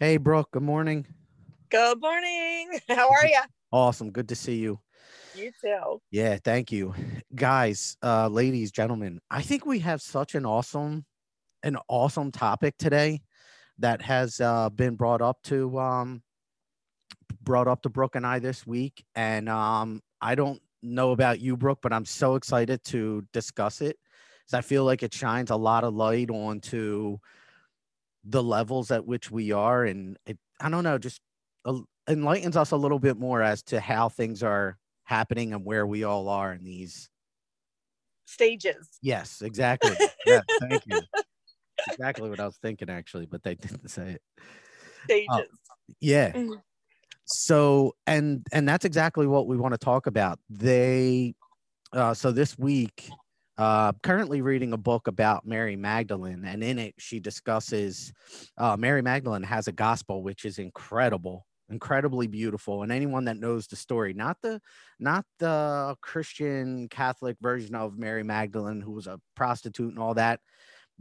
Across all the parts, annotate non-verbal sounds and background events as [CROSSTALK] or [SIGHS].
Hey, Brooke. Good morning. Good morning. [LAUGHS] How are you? Awesome. Good to see you. You too. Yeah, thank you. Guys, uh, ladies, gentlemen, I think we have such an awesome, an awesome topic today that has uh, been brought up to um, brought up to Brooke and I this week. And um, I don't know about you, Brooke, but I'm so excited to discuss it. Because I feel like it shines a lot of light onto the levels at which we are. And it, I don't know, just uh, enlightens us a little bit more as to how things are happening and where we all are in these stages. Yes, exactly. [LAUGHS] yeah, thank you. exactly what I was thinking actually, but they didn't say it. Stages. Uh, yeah. Mm-hmm so and and that's exactly what we want to talk about they uh so this week uh currently reading a book about mary magdalene and in it she discusses uh mary magdalene has a gospel which is incredible incredibly beautiful and anyone that knows the story not the not the christian catholic version of mary magdalene who was a prostitute and all that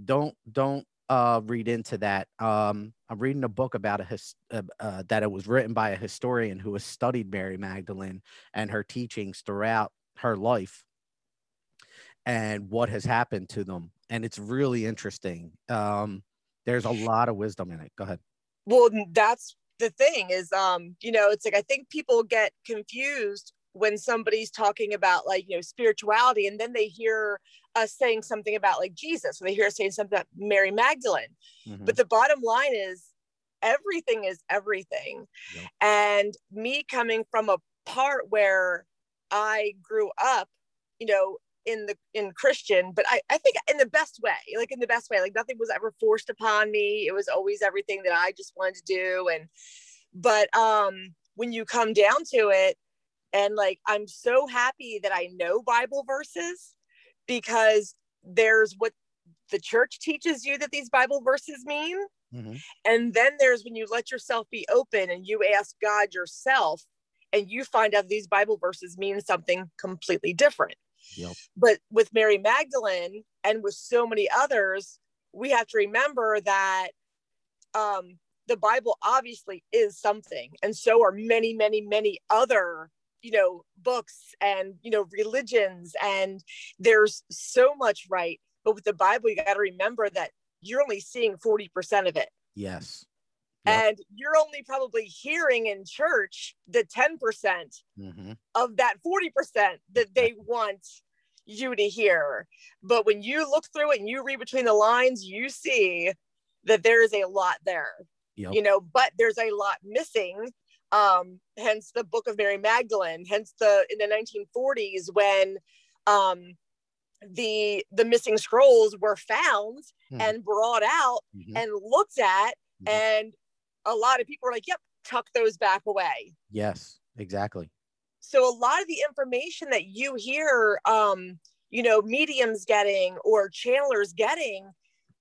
don't don't uh, read into that. Um, I'm reading a book about a his, uh, uh, that it was written by a historian who has studied Mary Magdalene and her teachings throughout her life and what has happened to them. And it's really interesting. Um, there's a lot of wisdom in it. Go ahead. Well, that's the thing is, um, you know, it's like I think people get confused when somebody's talking about like you know spirituality and then they hear us saying something about like jesus or they hear us saying something about mary magdalene mm-hmm. but the bottom line is everything is everything yep. and me coming from a part where i grew up you know in the in christian but i i think in the best way like in the best way like nothing was ever forced upon me it was always everything that i just wanted to do and but um when you come down to it and like, I'm so happy that I know Bible verses because there's what the church teaches you that these Bible verses mean. Mm-hmm. And then there's when you let yourself be open and you ask God yourself and you find out these Bible verses mean something completely different. Yep. But with Mary Magdalene and with so many others, we have to remember that um, the Bible obviously is something, and so are many, many, many other you know books and you know religions and there's so much right. But with the bible you got to remember that you're only seeing 40% of it. Yes yep. and you're only probably hearing in church the 10% mm hmm of that 40% that they [LAUGHS] want you to hear but when you look through it and you read between the lines you see that there is a lot there yep. you know but there's a lot missing um, hence the book of mary magdalene hence the in the 1940s when um, the the missing scrolls were found mm-hmm. and brought out mm-hmm. and looked at mm-hmm. and a lot of people were like yep tuck those back away yes exactly so a lot of the information that you hear um, you know mediums getting or channelers getting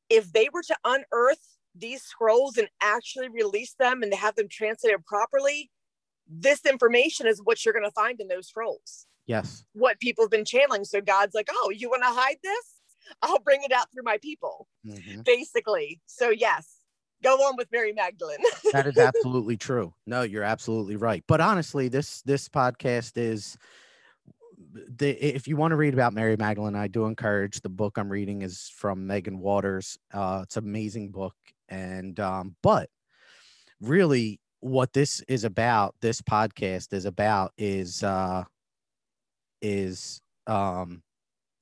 if they were to unearth these scrolls and actually release them and have them translated properly, this information is what you're going to find in those scrolls. Yes. What people have been channeling. So God's like, oh, you want to hide this? I'll bring it out through my people, mm-hmm. basically. So, yes, go on with Mary Magdalene. [LAUGHS] that is absolutely true. No, you're absolutely right. But honestly, this this podcast is the if you want to read about Mary Magdalene, I do encourage the book I'm reading is from Megan Waters. Uh, it's an amazing book and um, but really what this is about this podcast is about is uh is um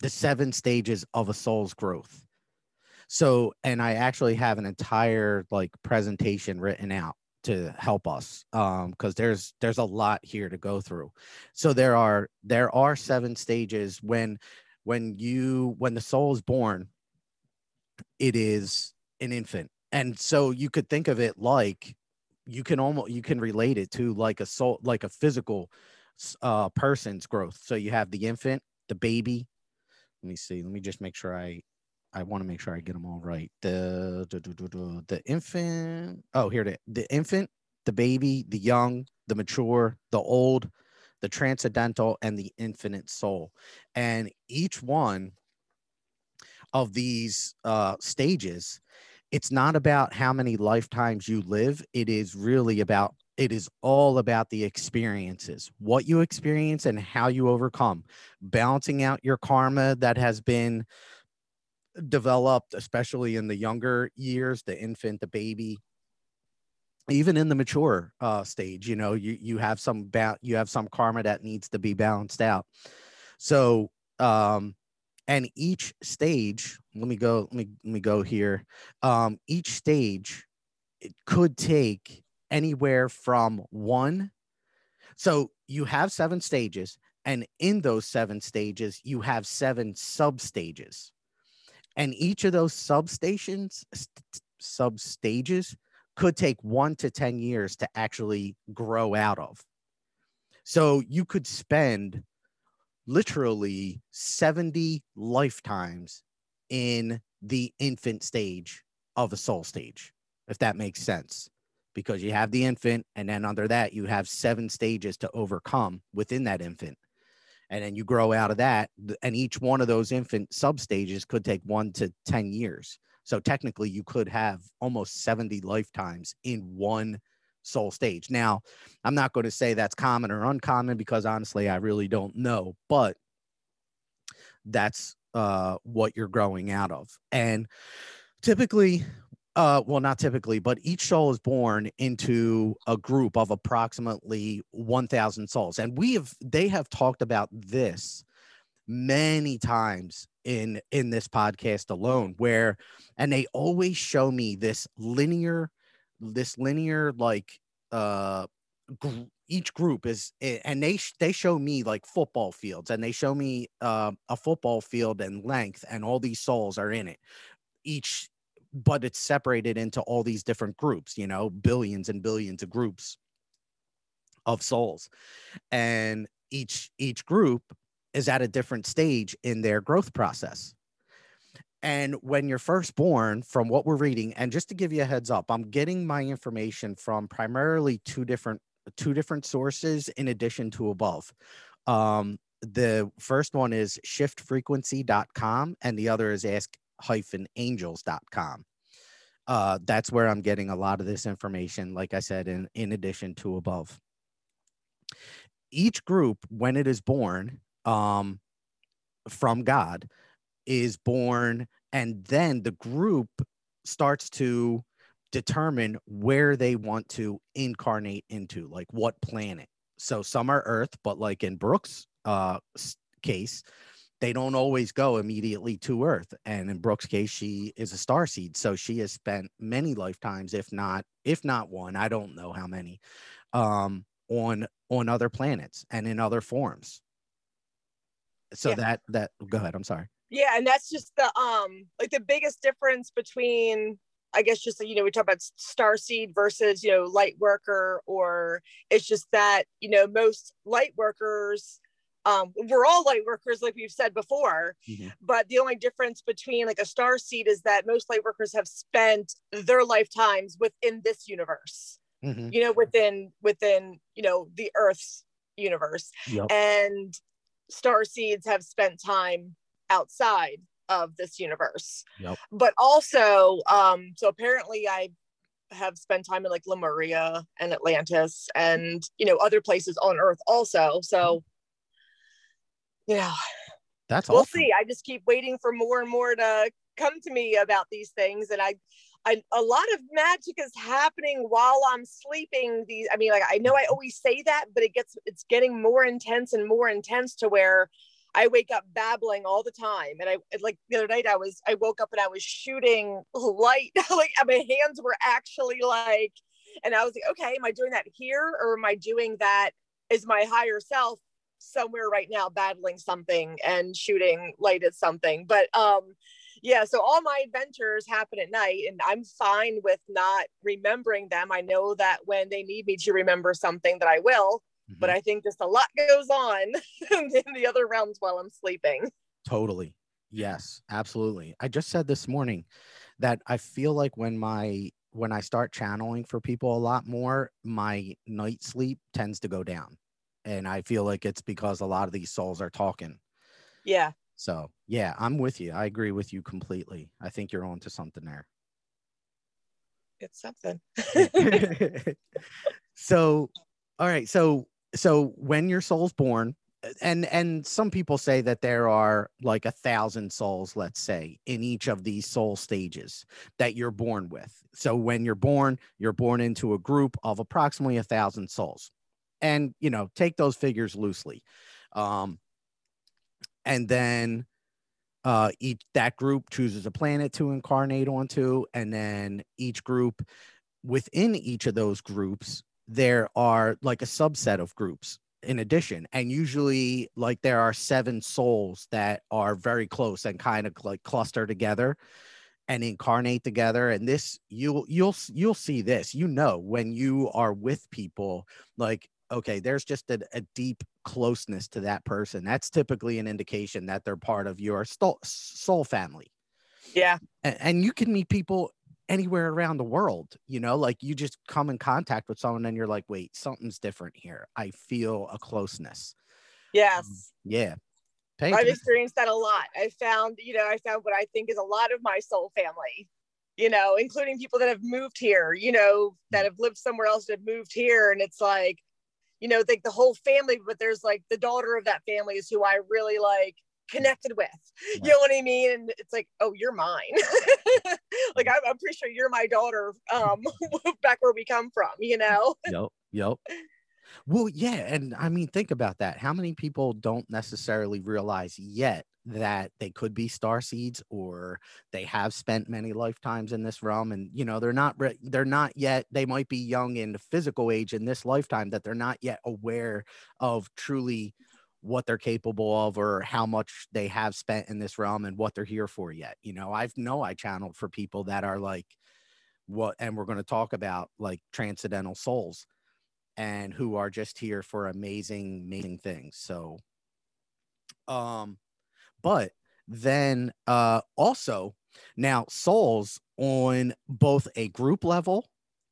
the seven stages of a soul's growth so and i actually have an entire like presentation written out to help us um because there's there's a lot here to go through. So there are there are seven stages when when you when the soul is born it is an infant. And so you could think of it like you can almost you can relate it to like a soul like a physical uh person's growth. So you have the infant the baby. Let me see let me just make sure i i want to make sure i get them all right. The the, the, the infant oh here the the infant the baby the young the mature the old the transcendental and the infinite soul. And each one of these uh stages it's not about how many lifetimes you live. It is really about it is all about the experiences, what you experience and how you overcome, balancing out your karma that has been developed, especially in the younger years, the infant, the baby, even in the mature uh, stage. You know, you you have some ba- you have some karma that needs to be balanced out. So, um, and each stage, let me go, let me let me go here. Um, each stage, it could take anywhere from one. So you have seven stages, and in those seven stages, you have seven sub stages. And each of those substations, st- sub stages, could take one to 10 years to actually grow out of. So you could spend literally 70 lifetimes in the infant stage of a soul stage, if that makes sense because you have the infant and then under that you have seven stages to overcome within that infant and then you grow out of that and each one of those infant sub stages could take 1 to 10 years. So technically you could have almost 70 lifetimes in one soul stage. Now i'm not going to say that's common or uncommon because honestly i really don't know but that's uh, what you're growing out of. And typically uh, well, not typically, but each soul is born into a group of approximately 1,000 souls. And we have, they have talked about this many times in in this podcast alone where and they always show me this linear this linear like uh gr- each group is and they they show me like football fields and they show me uh, a football field and length and all these souls are in it each but it's separated into all these different groups, you know, billions and billions of groups of souls. And each each group is at a different stage in their growth process. And when you're first born, from what we're reading, and just to give you a heads up, I'm getting my information from primarily two different two different sources in addition to above. Um, the first one is shiftfrequency.com and the other is ask angels.com. Uh, that's where I'm getting a lot of this information, like I said, in, in addition to above. Each group, when it is born um, from God, is born, and then the group starts to determine where they want to incarnate into, like what planet. So some are Earth, but like in Brooke's uh, case, they don't always go immediately to Earth. And in Brooke's case, she is a star seed, so she has spent many lifetimes, if not if not one, I don't know how many, um, on on other planets and in other forms. So yeah. that that go ahead. I'm sorry. Yeah, and that's just the um like the biggest difference between I guess just you know we talk about star seed versus you know light worker or it's just that you know most light workers um, we're all light workers like we've said before mm-hmm. but the only difference between like a star seed is that most light workers have spent their lifetimes within this universe mm-hmm. you know within within you know the earth's universe yep. and star seeds have spent time outside of this universe yep. but also um so apparently i have spent time in like lemuria and atlantis and you know other places on earth also so know, that's we'll awesome. see. I just keep waiting for more and more to come to me about these things, and I, I a lot of magic is happening while I'm sleeping. These, I mean, like I know I always say that, but it gets it's getting more intense and more intense to where I wake up babbling all the time. And I like the other night I was I woke up and I was shooting light, [LAUGHS] like my hands were actually like, and I was like, okay, am I doing that here or am I doing that? Is my higher self somewhere right now battling something and shooting light at something. But um yeah, so all my adventures happen at night and I'm fine with not remembering them. I know that when they need me to remember something that I will, mm-hmm. but I think just a lot goes on [LAUGHS] in the other realms while I'm sleeping. Totally. Yes, absolutely. I just said this morning that I feel like when my when I start channeling for people a lot more, my night sleep tends to go down and I feel like it's because a lot of these souls are talking. Yeah. So yeah, I'm with you. I agree with you completely. I think you're on to something there. it's something. [LAUGHS] so, all right. So, so when your soul's born, and and some people say that there are like a thousand souls let's say in each of these soul stages that you're born with so when you're born you're born into a group of approximately a thousand souls and you know take those figures loosely. Um and then uh each that group chooses a planet to incarnate onto and then each group within each of those groups there are like a subset of groups in addition. And usually like there are seven souls that are very close and kind of like cluster together and incarnate together. And this you'll you'll you'll see this. You know when you are with people like okay there's just a, a deep closeness to that person. That's typically an indication that they're part of your soul family. Yeah. And, and you can meet people anywhere around the world you know like you just come in contact with someone and you're like wait something's different here. I feel a closeness. Yes. um, yeah. Pay i've experienced that a lot. I found you know i found what i think is a lot of my soul family you know including people that have moved here you know that mm. have lived somewhere else that have moved here. And it's like you know like the whole family but there's like the daughter of that family is who i really like connected with. You know what I mean? And it's like, oh, you're mine. [LAUGHS] like I'm, I'm, pretty sure you're my daughter. Um, [LAUGHS] back where we come from. You know? Yep. Yep. Well, yeah, and I mean, think about that. How many people don't necessarily realize yet that they could be star seeds, or they have spent many lifetimes in this realm, and you know, they're not they're not yet. They might be young in the physical age in this lifetime that they're not yet aware of truly what they're capable of or how much they have spent in this realm and what they're here for yet. You know, I've know I channeled for people that are like what and we're going to talk about like transcendental souls and who are just here for amazing amazing things. So um but then uh also now souls on both a group level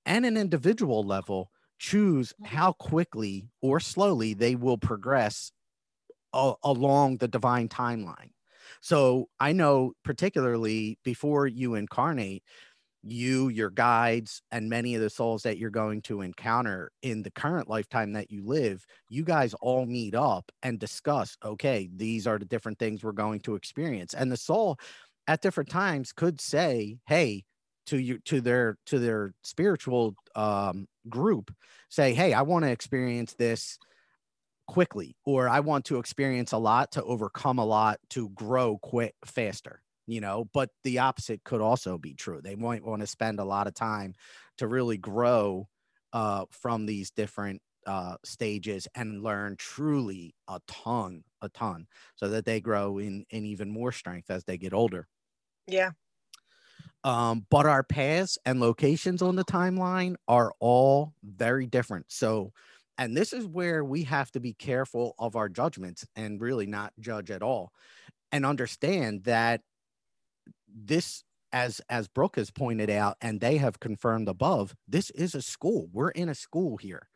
and an individual level choose mm-hmm. how quickly or slowly they will progress along the divine timeline. So I know, particularly before you incarnate, you, your guides, and many of the souls that you're going to encounter in the current lifetime that you live, you guys all meet up and discuss, okay, these are the different things we're going to experience. And the soul at different times could say, hey, to you to their to their spiritual um group say hey i want to experience this quickly or i want to experience a lot to overcome a lot to grow quick faster you know but the opposite could also be true. They might want to spend a lot of time to really grow uh, from these different uh, stages and learn truly a ton a ton so that they grow in in even more strength as they get older. Yeah. Um, but our paths and locations on the timeline are all very different. So and this is where we have to be careful of our judgments and really not judge at all and understand that this as as brooke has pointed out and they have confirmed above this is a school. We're in a school here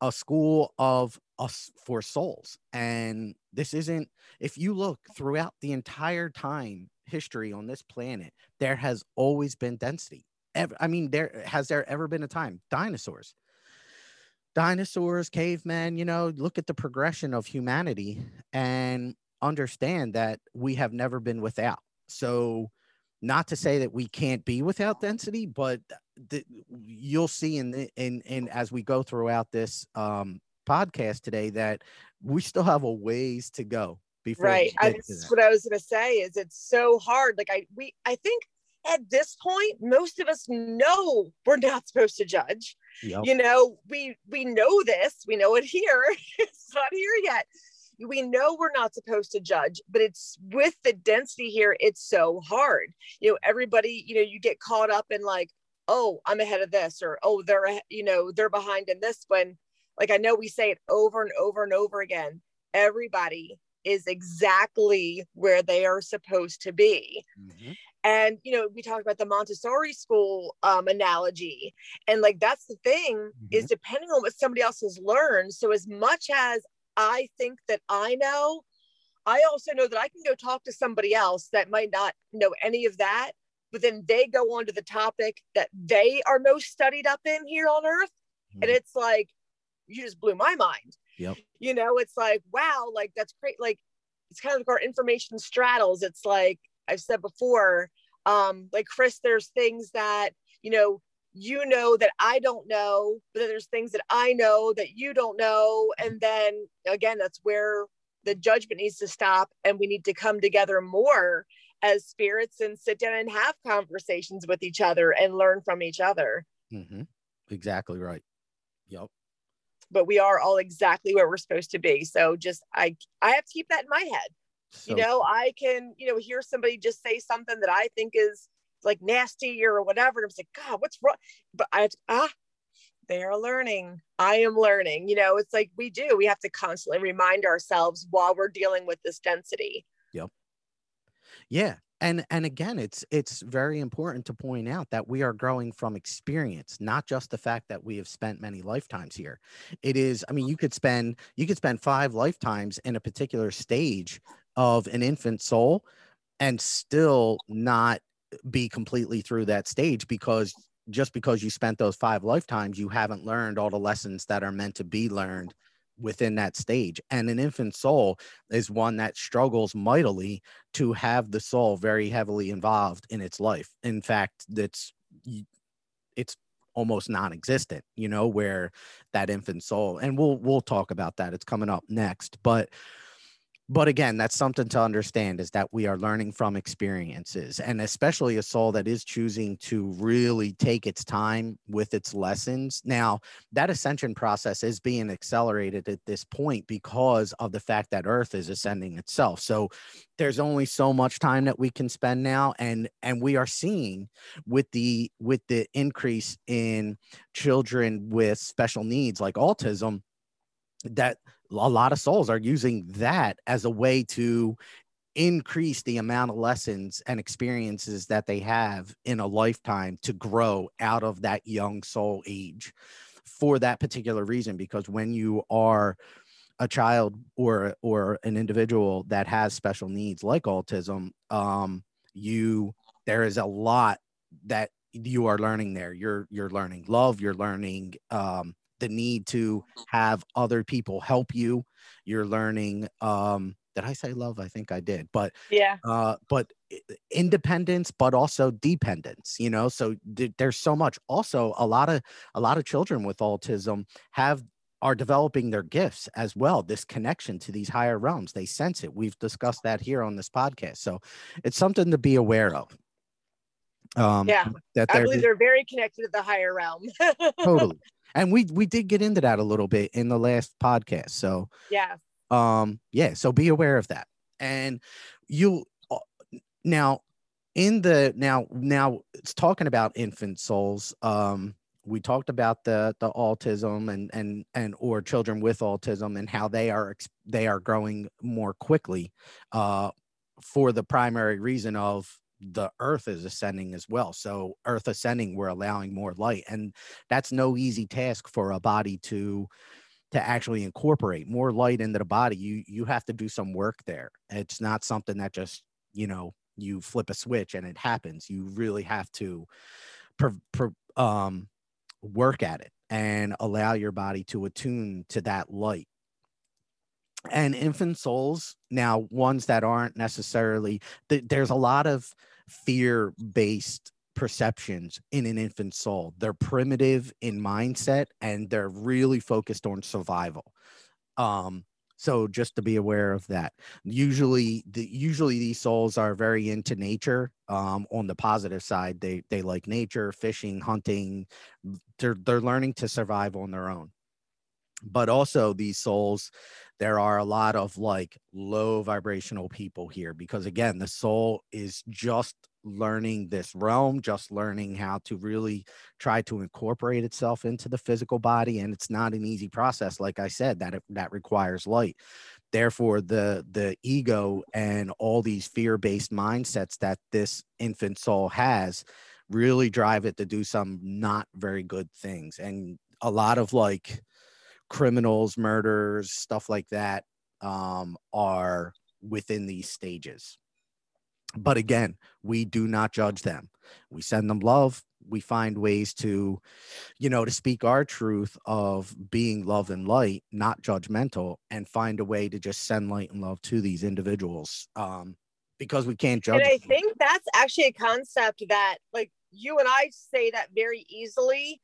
a school of us for souls. And this isn't if you look throughout the entire time history on this planet there has always been density. Ever i mean there has there ever been a time? Dinosaurs. Dinosaurs, cavemen, you know, look at the progression of humanity and understand that we have never been without. So, not to say that we can't be without density, but the, you'll see in the, in in as we go throughout this um, podcast today that we still have a ways to go before. Right. I, that's what I was going to say. Is it's so hard. Like I we I think at this point, most of us know we're not supposed to judge. Yep. You know, we we know this, we know it here. [LAUGHS] it's not here yet. We know we're not supposed to judge, but it's with the density here, it's so hard. You know, everybody, you know, you get caught up in like, oh, I'm ahead of this, or oh, they're you know, they're behind in this one like I know we say it over and over and over again. Everybody is exactly where they are supposed to be. Mm-hmm and you know we talked about the montessori school um, analogy and like that's the thing mm-hmm. is depending on what somebody else has learned so as much as i think that i know. I also know that i can go talk to somebody else that might not know any of that but then they go on to the topic that they are most studied up in here on earth mm-hmm. and it's like you just blew my mind. Yep. You know it's like wow like that's great. Like it's kind of like our information straddles. It's like i've said before um like chris there's things that you know you know that I don't know, but there's things that I know that you don't know. And then again, that's where the judgment needs to stop and we need to come together more as spirits and sit down and have conversations with each other and learn from each other. Mm-hmm. Exactly right. Yep. But we are all exactly where we're supposed to be. So just I I have to keep that in my head. So, you know, I can, you know, hear somebody just say something that I think is like nasty or whatever. And I was like, God, what's wrong? But I, ah, they are learning. I am learning. You know, it's like we do. We have to constantly remind ourselves while we're dealing with this density. Yep. Yeah. And and again, it's it's very important to point out that we are growing from experience, not just the fact that we have spent many lifetimes here. It is, I mean, you could spend you could spend five lifetimes in a particular stage of an infant soul and still not be completely through that stage because just because you spent those five lifetimes, you haven't learned all the lessons that are meant to be learned within that stage. And an infant soul is one that struggles mightily to have the soul very heavily involved in its life. In fact, that's it's almost non-existent, you know, where that infant soul and we'll we'll talk about that. It's coming up next. But but again that's something to understand is that we are learning from experiences and especially a soul that is choosing to really take its time with its lessons. Now that ascension process is being accelerated at this point because of the fact that earth is ascending itself. So there's only so much time that we can spend now and and we are seeing with the with the increase in children with special needs like autism that a lot of souls are using that as a way to increase the amount of lessons and experiences that they have in a lifetime to grow out of that young soul age for that particular reason because when you are a child or or an individual that has special needs like autism um you there is a lot that you are learning there. You're you're learning love you're learning um the need to have other people help you. You're learning um did i say love? I think i did but yeah. uh but independence but also dependence you know? So th- there's so much. Also a lot of a lot of children with autism have are developing their gifts as well this connection to these higher realms. They sense it. We've discussed that here on this podcast. So it's something to be aware of. Um yeah. that i believe they're very connected to the higher realm. [LAUGHS] Totally and we we did get into that a little bit in the last podcast so yeah um yeah so be aware of that. And you uh, now in the now now it's talking about infant souls um we talked about the the autism and and and or children with autism and how they are they are growing more quickly uh for the primary reason of the earth is ascending as well so earth ascending we're allowing more light and that's no easy task for a body to to actually incorporate more light into the body you you have to do some work there it's not something that just you know you flip a switch and it happens you really have to per, per, um work at it and allow your body to attune to that light and infant souls now ones that aren't necessarily th- there's a lot of fear based perceptions in an infant soul. They're primitive in mindset and they're really focused on survival. Um so just to be aware of that. Usually the usually these souls are very into nature um on the positive side. They they like nature fishing hunting they're they're learning to survive on their own but also these souls there are a lot of like low vibrational people here because again the soul is just learning this realm just learning how to really try to incorporate itself into the physical body and it's not an easy process like i said that it, that requires light. Therefore the the ego and all these fear-based mindsets that this infant soul has really drive it to do some not very good things and a lot of like criminals, murders, stuff like that um, are within these stages. but again we do not judge them we send them love we find ways to you know to speak our truth of being love and light not judgmental and find a way to just send light and love to these individuals um because we can't judge and i them. think that's actually a concept that like you and i say that very easily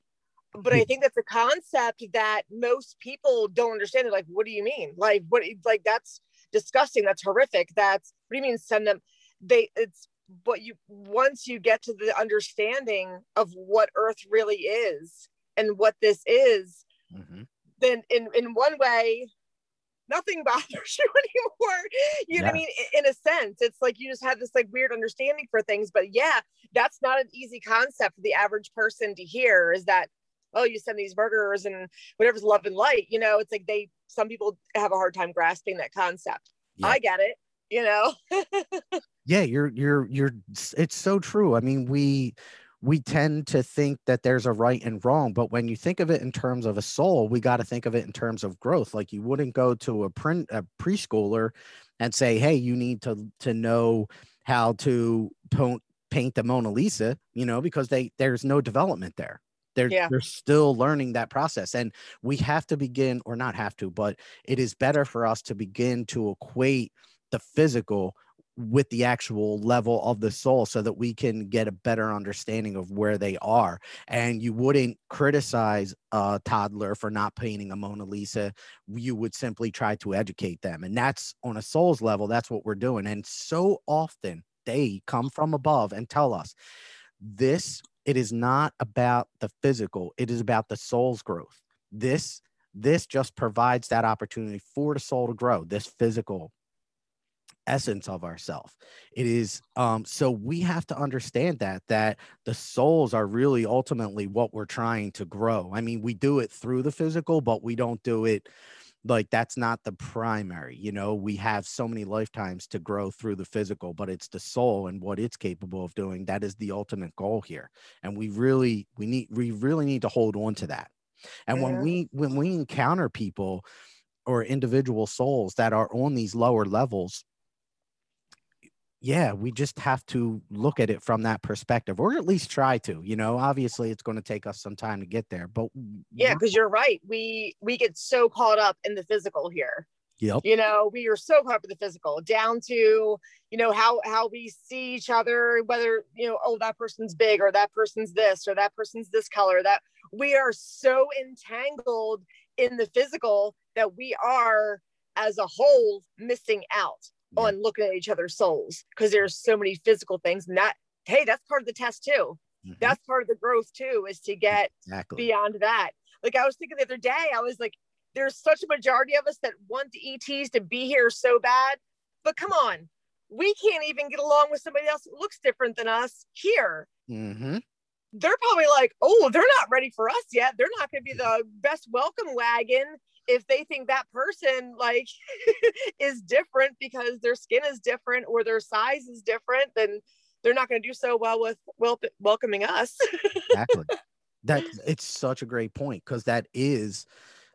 but I think that's a concept that most people don't understand. They're like, what do you mean? Like, what, like, that's disgusting. That's horrific. That's, what do you mean send them? They, it's, but you, once you get to the understanding of what Earth really is and what this is, mm-hmm. then in, in one way, nothing [LAUGHS] bothers you anymore. You know what I mean? In a sense, it's like you just have this like weird understanding for things. But yeah, that's not an easy concept for the average person to hear is that oh, you send these burgers and whatever's love and light. You know, it's like they, some people have a hard time grasping that concept. Yeah. I get it, you know? [LAUGHS] yeah, you're, you're, you're, it's so true. I mean, we, we tend to think that there's a right and wrong, but when you think of it in terms of a soul, we got to think of it in terms of growth. Like you wouldn't go to a print a preschooler and say, "Hey, you need to to know how to paint the Mona Lisa," you know, because they there's no development there. They're yeah. they're still learning that process. And we have to begin, or not have to, but it is better for us to begin to equate the physical with the actual level of the soul so that we can get a better understanding of where they are. And you wouldn't criticize a toddler for not painting a Mona Lisa. You would simply try to educate them. And that's on a soul's level, that's what we're doing. And so often they come from above and tell us this it is not about the physical it is about the soul's growth. This this just provides that opportunity for the soul to grow this physical essence of ourself. It is um so we have to understand that that the souls are really ultimately what we're trying to grow. I mean we do it through the physical but we don't do it like that's not the primary you know we have so many lifetimes to grow through the physical but it's the soul and what it's capable of doing that is the ultimate goal here and we really we need we really need to hold on to that and yeah. when we when we encounter people or individual souls that are on these lower levels yeah, we just have to look at it from that perspective, or at least try to. You know, obviously, it's going to take us some time to get there, but yeah, because you're right. We we get so caught up in the physical here. Yep. You know, we are so caught up in the physical, down to you know how how we see each other, whether you know, oh, that person's big, or that person's this, or that person's this color. That we are so entangled in the physical that we are, as a whole, missing out yeah. on looking at each other's souls because there's so many physical things and that hey that's part of the test too mm-hmm. that's part of the growth too is to get exactly. beyond that like i was thinking the other day i was like there's such a majority of us that want the ets to be here so bad but come on we can't even get along with somebody else that looks different than us here mm-hmm. they're probably like oh they're not ready for us yet they're not going to be the best welcome wagon if they think that person like [LAUGHS] is different because their skin is different or their size is different then they're not going to do so well with wel- welcoming us. Exactly. [LAUGHS] That it's such a great point because that is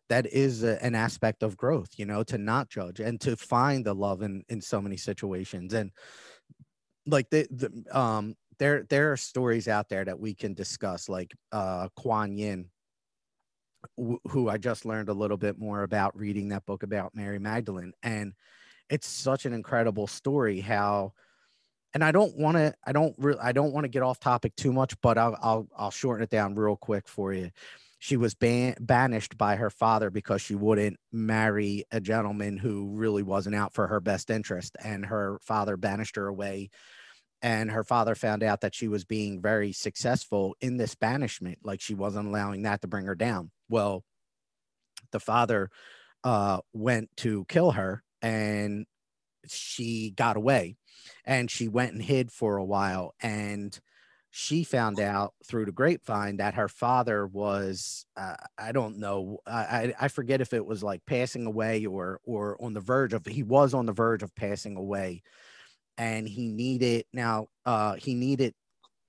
that is a, an aspect of growth you know to not judge and to find the love in in so many situations. And like the, the um there there are stories out there that we can discuss like uh Kuan Yin who I just learned a little bit more about reading that book about Mary Magdalene. And it's such an incredible story how and I don't want to I don't really I don't want to get off topic too much, but I'll I'll I'll shorten it down real quick for you. She was ban- banished by her father because she wouldn't marry a gentleman who really wasn't out for her best interest and her father banished her away and her father found out that she was being very successful in this banishment like she wasn't allowing that to bring her down well the father uh, went to kill her and she got away. And she went and hid for a while. And she found out through the grapevine that her father was uh, i don't know I, I forget if it was like passing away or or on the verge of he was on the verge of passing away. And he needed now uh he needed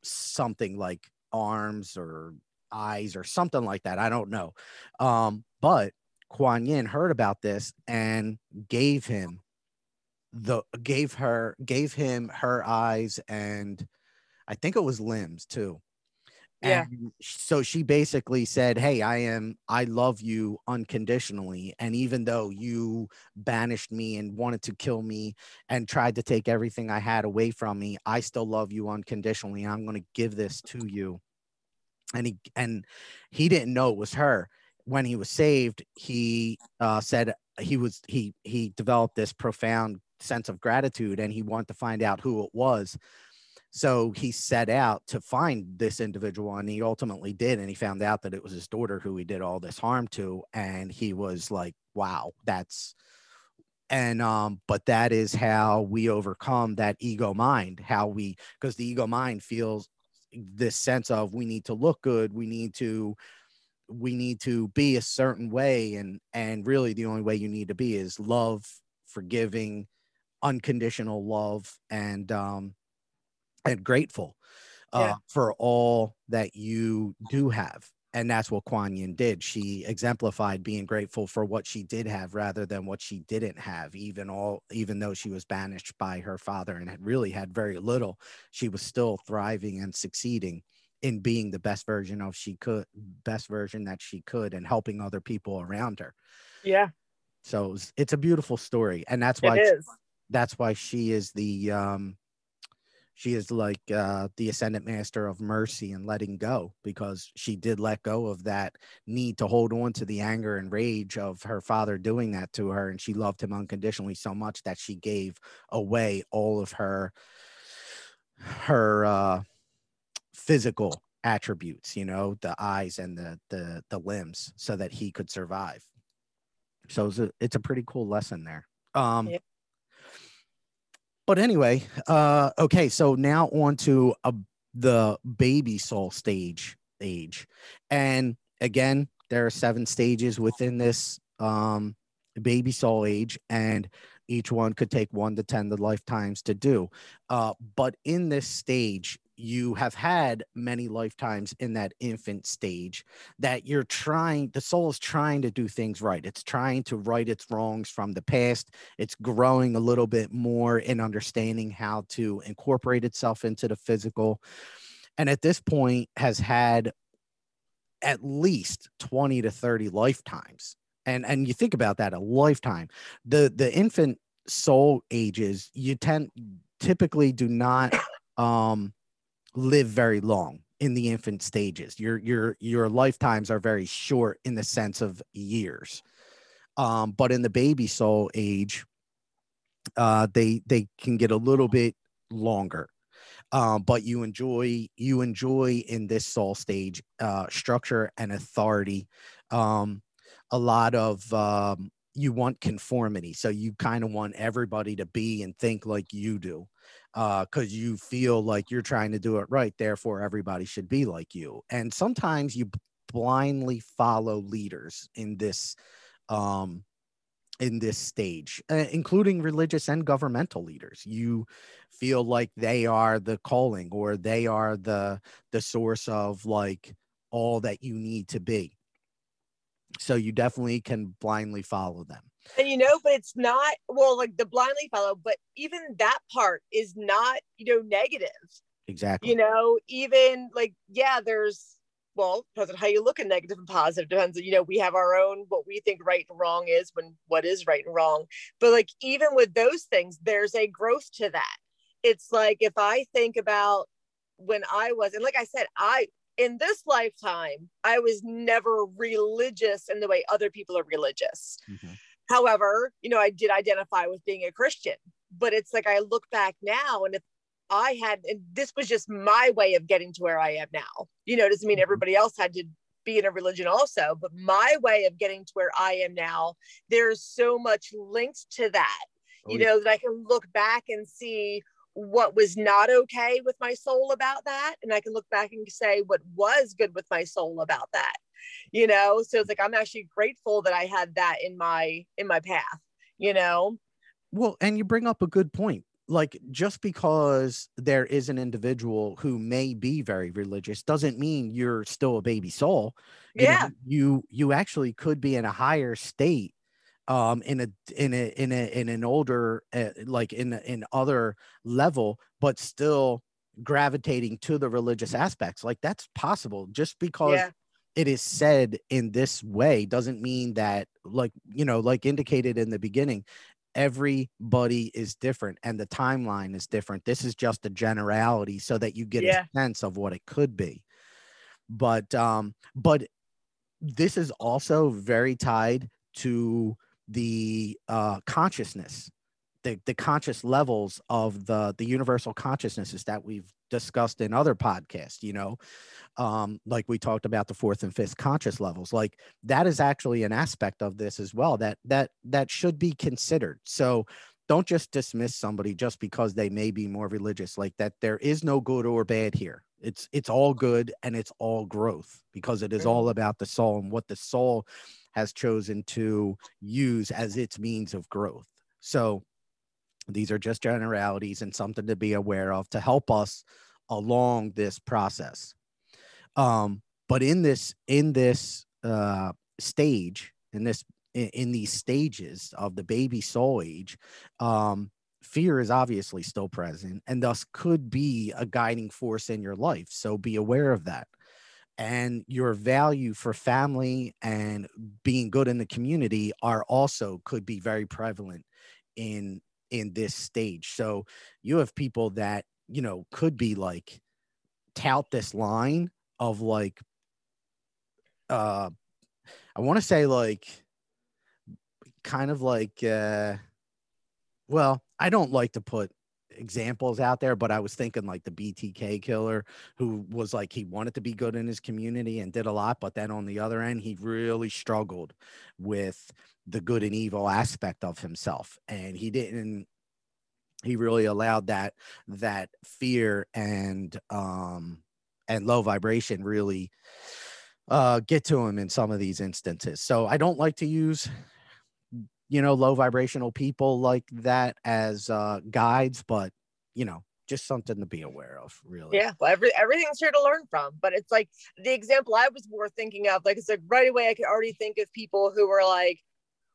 something like arms or eyes or something like that i don't know um but kuan yin heard about this and gave him the gave her gave him her eyes and I think it was limbs too. Yeah. And so she basically said, Hey, I am, I love you unconditionally. And even though you banished me and wanted to kill me and tried to take everything I had away from me, I still love you unconditionally. I'm going to give this to you. And he, and he didn't know it was her. When he was saved, he uh, said he was, he, he developed this profound sense of gratitude and he wanted to find out who it was so he set out to find this individual and he ultimately did. And he found out that it was his daughter who he did all this harm to. And he was like, wow, that's, and, um, but that is how we overcome that ego mind, how we, because the ego mind feels this sense of we need to look good, we need to, we need to be a certain way and and really the only way you need to be is love forgiving unconditional love and um and grateful uh, yeah. for all that you do have. And that's what Kuan Yin did. She exemplified being grateful for what she did have rather than what she didn't have, even all even though she was banished by her father and had really had very little, she was still thriving and succeeding in being the best version of she could best version that she could and helping other people around her. Yeah. So it was, it's a beautiful story. And that's why that's why she is the um she is like uh, the ascendant master of mercy and letting go because she did let go of that need to hold on to the anger and rage of her father doing that to her and she loved him unconditionally so much that she gave away all of her her uh, physical attributes you know the eyes and the the the limbs so that he could survive. So it's a, it's a pretty cool lesson there. Um yeah but anyway, uh, okay, so now on to a, the baby soul stage age. And again, there are seven stages within this um, baby soul age, and each one could take one to 10 lifetimes to do. Uh, but in this stage, you have had many lifetimes in that infant stage that you're trying the soul is trying to do things right. It's trying to right its wrongs from the past. It's growing a little bit more in understanding how to incorporate itself into the physical and at this point has had at least 20 to 30 lifetimes. And and you think about that a lifetime. The the infant soul ages you tend typically do not um live very long in the infant stages. Your your your lifetimes are very short in the sense of years. Um, but in the baby soul age, uh, they they can get a little bit longer. Um, but you enjoy you enjoy in this soul stage uh, structure and authority. Um, a lot of um, you want conformity, so you kind of want everybody to be and think like you do because uh, you feel like you're trying to do it right. Therefore, everybody should be like you. And sometimes you blindly follow leaders in this um, in this stage, uh, including religious and governmental leaders. You feel like they are the calling or they are the the source of like all that you need to be. So you definitely can blindly follow them and you know but it's not well like the blindly follow but even that part is not you know negative. Exactly. You know even like yeah there's well depends on how you look at negative and positive depends you know we have our own what we think right and wrong is when what is right and wrong. But like even with those things there's a growth to that. It's like if i think about when i was and like i said i in this lifetime i was never religious in the way other people are religious. Mm-hmm. However, you know, I did identify with being a Christian, but it's like I look back now and if I had, and this was just my way of getting to where I am now, you know, doesn't mean mm-hmm. everybody else had to be in a religion also, but my way of getting to where I am now, there's so much linked to that, oh, you know, that I can look back and see what was not okay with my soul about that. And I can look back and say what was good with my soul about that you know? So it's like i'm actually grateful that i had that in my in my path you know? Well and you bring up a good point. Like just because there is an individual who may be very religious doesn't mean you're still a baby soul you yeah. know, you you actually could be in a higher state um in a in a in a in an older uh, like in in other level but still gravitating to the religious aspects. Like that's possible. Just because Yeah. It is said in this way doesn't mean that like you know like indicated in the beginning everybody is different and the timeline is different. This is just a generality so that you get Yeah. a sense of what it could be. But um but this is also very tied to the uh consciousness the, the conscious levels of the the universal consciousnesses that we've discussed in other podcasts you know? Um like we talked about the fourth and fifth conscious levels like that is actually an aspect of this as well that that that should be considered. So don't just dismiss somebody just because they may be more religious like that there is no good or bad here. It's it's all good and it's all growth because it is Mhm. all about the soul and what the soul has chosen to use as its means of growth. So these are just generalities and something to be aware of to help us along this process. Um but in this in this uh stage in this in, in these stages of the baby soul age um fear is obviously still present and thus could be a guiding force in your life. So be aware of that. And your value for family and being good in the community are also could be very prevalent in in this stage. So you have people that you know could be like tout this line of like uh i want to say like kind of like uh well i don't like to put examples out there but i was thinking like the btk killer who was like he wanted to be good in his community and did a lot but then on the other end he really struggled with the good and evil aspect of himself and he didn't he really allowed that that fear and um and low vibration really uh get to him in some of these instances. So i don't like to use you know low vibrational people like that as uh guides but you know just something to be aware of really Yeah, well, every, everything's here to learn from. But it's like the example I was more thinking of, like, it's like right away I could already think of people who were like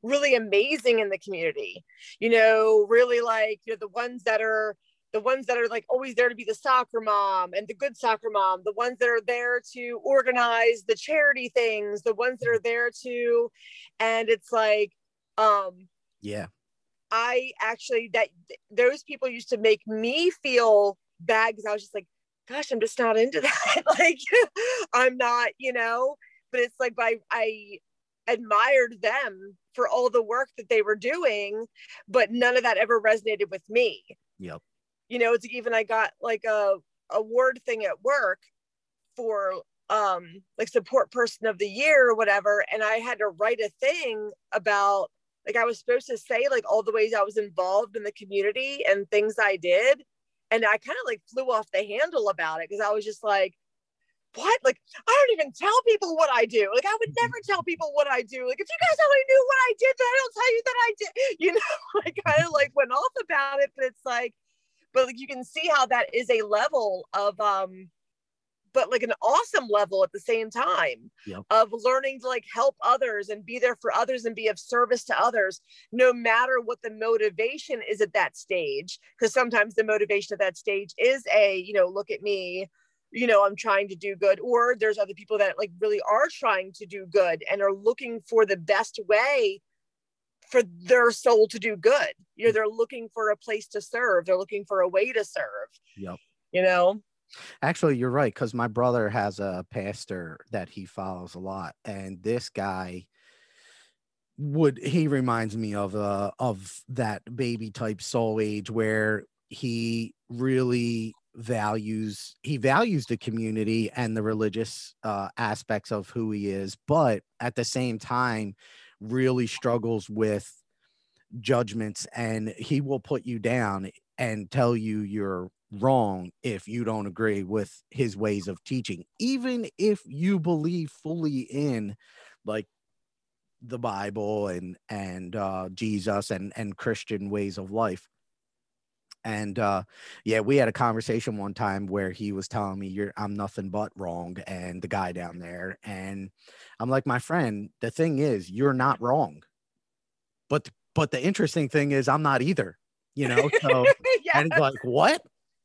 really amazing in the community, you know, really like, you know, the ones that are the ones that are like always there to be the soccer mom and the good soccer mom, the ones that are there to organize the charity things, the ones that are there to, and it's like, um, yeah I actually that those people used to make me feel bad because I was just like, gosh, I'm just not into [LAUGHS] that. [LAUGHS] like I'm not, you know, but it's like I I admired them for all the work that they were doing, but none of that ever resonated with me. Yep. You know, it's even I got like a award thing at work for um like support person of the year or whatever and I had to write a thing about like I was supposed to say like all the ways I was involved in the community and things I did. And I kind of like flew off the handle about it because I was just like, what? Like, I don't even tell people what I do. Like, I would never tell people what I do. Like, if you guys only knew what I did, then I don't tell you that I did. [LAUGHS] You know, [LAUGHS] I kind of like went off about it, but it's like, but like you can see how that is a level of um but like an awesome level at the same time Yep. of learning to like help others and be there for others and be of service to others no matter what the motivation is at that stage because sometimes the motivation at that stage is a you know look at me you know i'm trying to do good or there's other people that like really are trying to do good and are looking for the best way for their soul to do good you know mm. they're looking for a place to serve they're looking for a way to serve Yep. you know Actually, you're right because my brother has a pastor that he follows a lot, and this guy would he reminds me of uh of that baby type soul age where he really values he values the community and the religious uh aspects of who he is but at the same time really struggles with judgments and he will put you down and tell you you're wrong if you don't agree with his ways of teaching even if you believe fully in like the bible and and uh jesus and and christian ways of life. And uh yeah we had a conversation one time where he was telling me you're i'm nothing but wrong and the guy down there. And i'm like my friend the thing is you're not wrong. But but the interesting thing is i'm not either you know? So [LAUGHS] yeah. and he's like what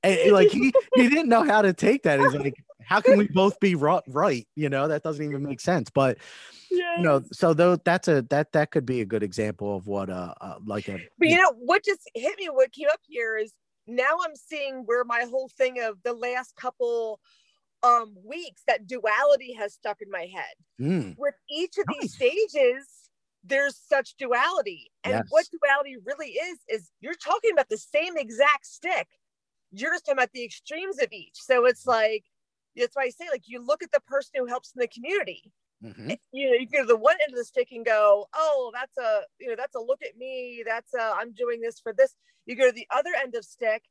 and like he he didn't know how to take that he's like how can we both be ri- right you know that doesn't even make sense but you know so though that's a that that could be a good example of what uh, uh like a But you know what just hit me? What came up here is now I'm seeing where my whole thing of the last couple um weeks that duality has stuck in my head. Mm, With each of these stages, there's such duality, and Yes. what duality really is is you're talking about the same exact stick. You're just talking about the extremes of each. So it's like that's why I say like you look at the person who helps in the community mhm, you know, you go to the one end of the stick and go, oh, that's a, you know, that's a look at me. That's a, I'm doing this for this. You go to the other end of stick.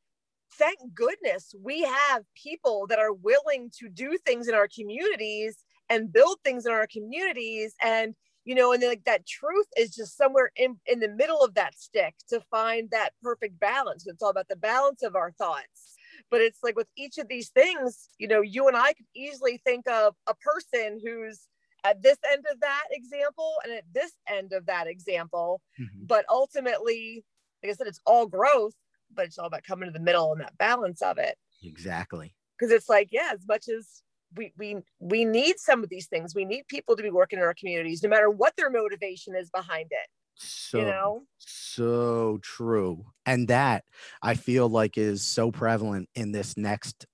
Thank goodness we have people that are willing to do things in our communities and build things in our communities. And, you know, and then like that truth is just somewhere in, in the middle of that stick to find that perfect balance. It's all about the balance of our thoughts. But it's like with each of these things, you know, you and I could easily think of a person who's at this end of that example and at this end of that example. mhm. But ultimately, like I said, it's all growth, but it's all about coming to the middle and that balance of it. exactly Because it's like, yeah, as much as we we we need some of these things, we need people to be working in our communities, no matter what their motivation is behind it. so you know, so true and that i feel like is so prevalent in this next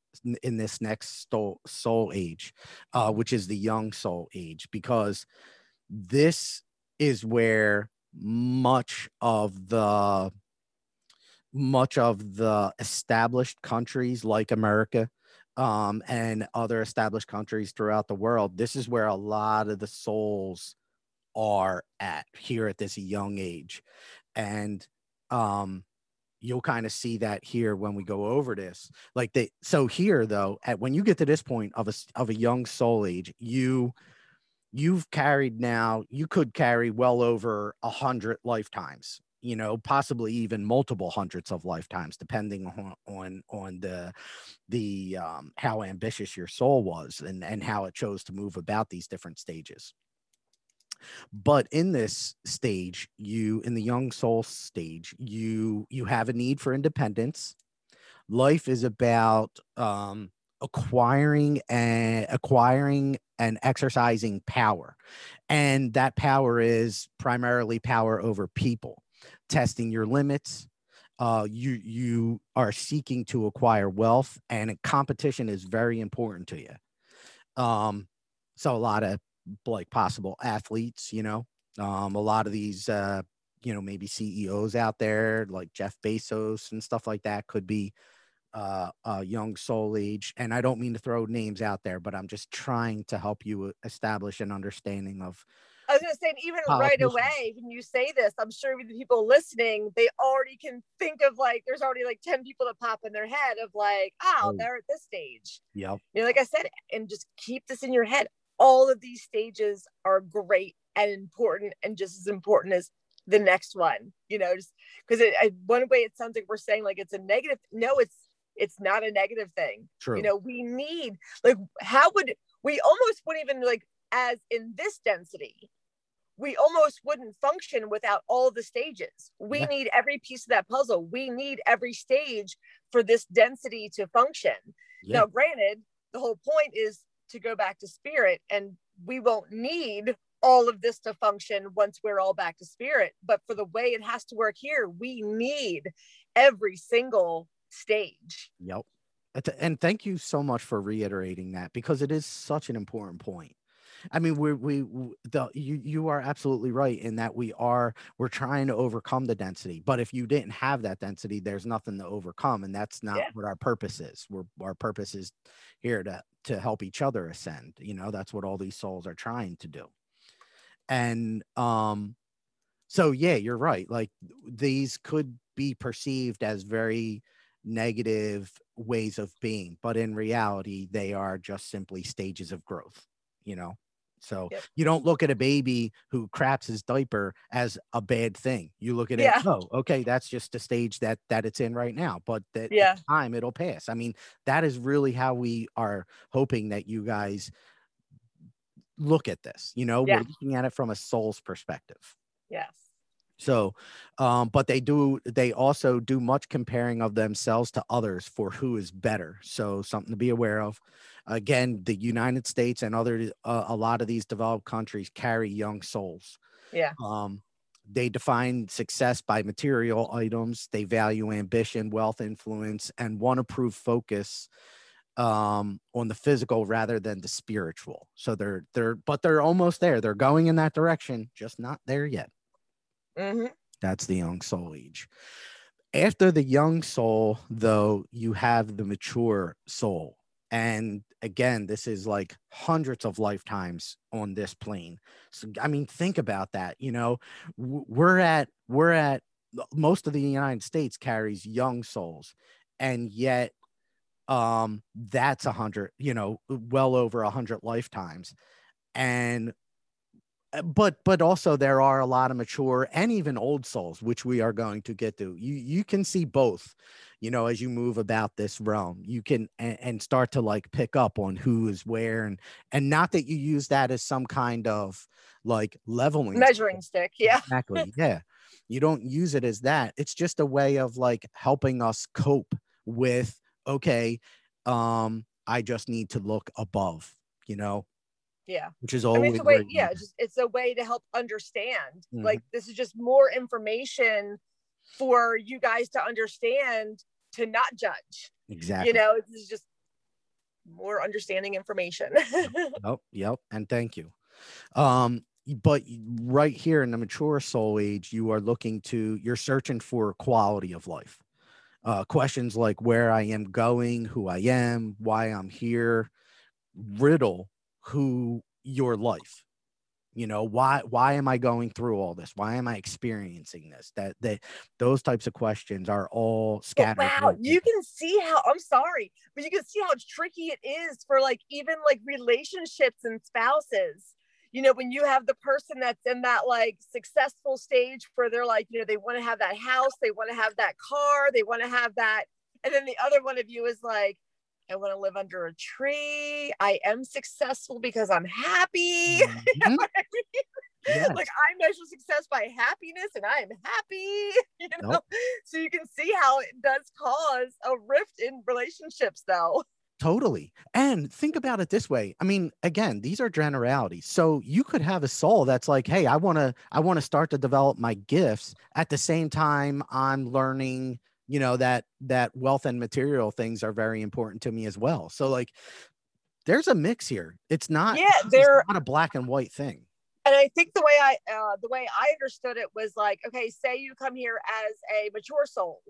in this next soul, soul age uh which is the young soul age because this is where much of the much of the established countries like america um and other established countries throughout the world this is where a lot of the souls are at here at this young age. And um you'll kind of see that here when we go over this. Like they so here though at when you get to this point of a of a young soul age you you've carried now you could carry well over a hundred lifetimes you know possibly even multiple hundreds of lifetimes depending on on on the the um how ambitious your soul was and and how it chose to move about these different stages. But in this stage you in the young soul stage you you have a need for independence. Life is about um acquiring and acquiring and exercising power. And that power is primarily power over people testing your limits. Uh you you are seeking to acquire wealth and competition is very important to you. Um so a lot of like possible athletes you know um a lot of these uh you know maybe ceos out there like jeff bezos and stuff like that could be uh young soul age. And i don't mean to throw names out there but i'm just trying to help you establish an understanding of I was gonna say, even right away, when you say this, I'm sure the people listening, they already can think of like there's already like 10 people that pop in their head of like, oh, Oh. they're at this stage. yep you know, like I said, and just keep this in your head. All of these stages are great and important, and just as important as the next one. You know, just because it one way it sounds like we're saying like it's a negative. No, it's it's not a negative thing. true You know, we need like how would we almost wouldn't even like as in this density. We almost wouldn't function without all the stages. We Yeah. need every piece of that puzzle. We need every stage for this density to function. yeah Now, granted, the whole point is to go back to spirit, and we won't need all of this to function once we're all back to spirit. But for the way it has to work here, we need every single stage. Yep. And thank you so much for reiterating that because it is such an important point. I mean, we we the you you are absolutely right in that we are we're trying to overcome the density. But if you didn't have that density, there's nothing to overcome, and that's not Yeah. what our purpose is. We're our purpose is here to to help each other ascend. You know, that's what all these souls are trying to do. And um, so yeah, you're right. Like these could be perceived as very negative ways of being but in reality they are just simply stages of growth you know so Yep. you don't look at a baby who craps his diaper as a bad thing you look at Yeah. it oh okay that's just a stage that that it's in right now but that Yeah. time it'll pass i mean that is really how we are hoping that you guys look at this you know Yeah. we're looking at it from a soul's perspective Yes. So, um, but they do, they also do much comparing of themselves to others for who is better. So, something to be aware of. Again, the United States and other, uh, a lot of these developed countries carry young souls. Yeah. Um, they define success by material items. They value ambition, wealth, influence, and want to prove focus um on the physical rather than the spiritual so they're they're but they're almost there they're going in that direction just not there yet mm-hmm. that's the young soul age after the young soul though you have the mature soul and again this is like hundreds of lifetimes on this plane. So i mean think about that you know? We're at we're at most of the united states carries young souls and yet um that's a hundred you know well over a hundred lifetimes. And but but also there are a lot of mature and even old souls which we are going to get to. You you can see both you know as you move about this realm. You can and, and start to like pick up on who is where and and not that you use that as some kind of like leveling Measuring stick. Yeah. exactly [LAUGHS] yeah. You don't use it as that. It's just a way of like helping us cope with okay um i just need to look above you know Yeah. which is I mean, it's a way, yeah, it's just it's a way to help understand. Mhm. Like this is just more information for you guys to understand to not judge. exactly You know, this is just more understanding information. [LAUGHS] Yep, yep, and thank you. Um, but right here in the mature soul age, you are looking to you're searching for quality of life. Uh, questions like where I am going, who I am, why I'm here, riddle who your life. You know why? Why am I going through all this? Why am I experiencing this? That that those types of questions are all But scattered. wow, throughout you can see how I'm sorry, but you can see how tricky it is for like even like relationships and spouses. You know, when you have the person that's in that like successful stage where they're like, you know, they want to have that house, they want to have that car, they want to have that. And then the other one of you is like, I want to live under a tree. I am successful because I'm happy. [LAUGHS] Mm-hmm. You know. I mean? Yes. like I measure success by happiness and I am happy, [LAUGHS] you know. Nope. So you can see how it does cause a rift in relationships though. [LAUGHS] Totally. And think about it this way. I mean, again, these are generalities. So you could have a soul that's like, "Hey, I want to I want to start to develop my gifts at the same time I'm learning, you know, that that wealth and material things are very important to me as well." So like there's a mix here. It's not Yeah, there not a black and white thing. and I think the way I uh the way I understood it was like, okay, say you come here as a mature soul.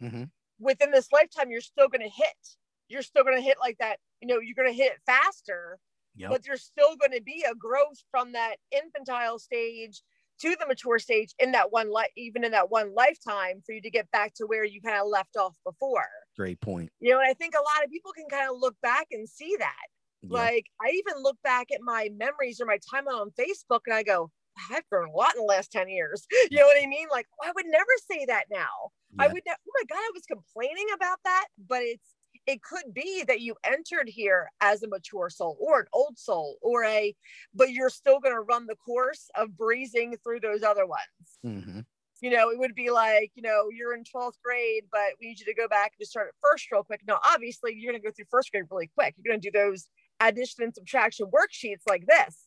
Mhm. Within this lifetime, you're still gonna hit. You're still gonna hit like that, you know, you're gonna hit faster, Yep. but there's still going to be a growth from that infantile stage to the mature stage in that one life even in that one lifetime for you to get back to where you kind of left off before. Great point. you know and i think a lot of people can kind of look back and see that. Yep. like i even look back at my memories or my timeline on facebook and i go i've grown a lot in the last 10 years. [LAUGHS] You know what i mean? Like i would never say that now. I would, ne- oh my God, I was complaining about that, but it's, it could be that you entered here as a mature soul or an old soul or a, but you're still going to run the course of breezing through those other ones. Mhm. You know, it would be like, you know, you're in 12th grade, but we need you to go back and just start at first real quick. No, obviously you're going to go through first grade really quick. You're going to do those addition and subtraction worksheets like this,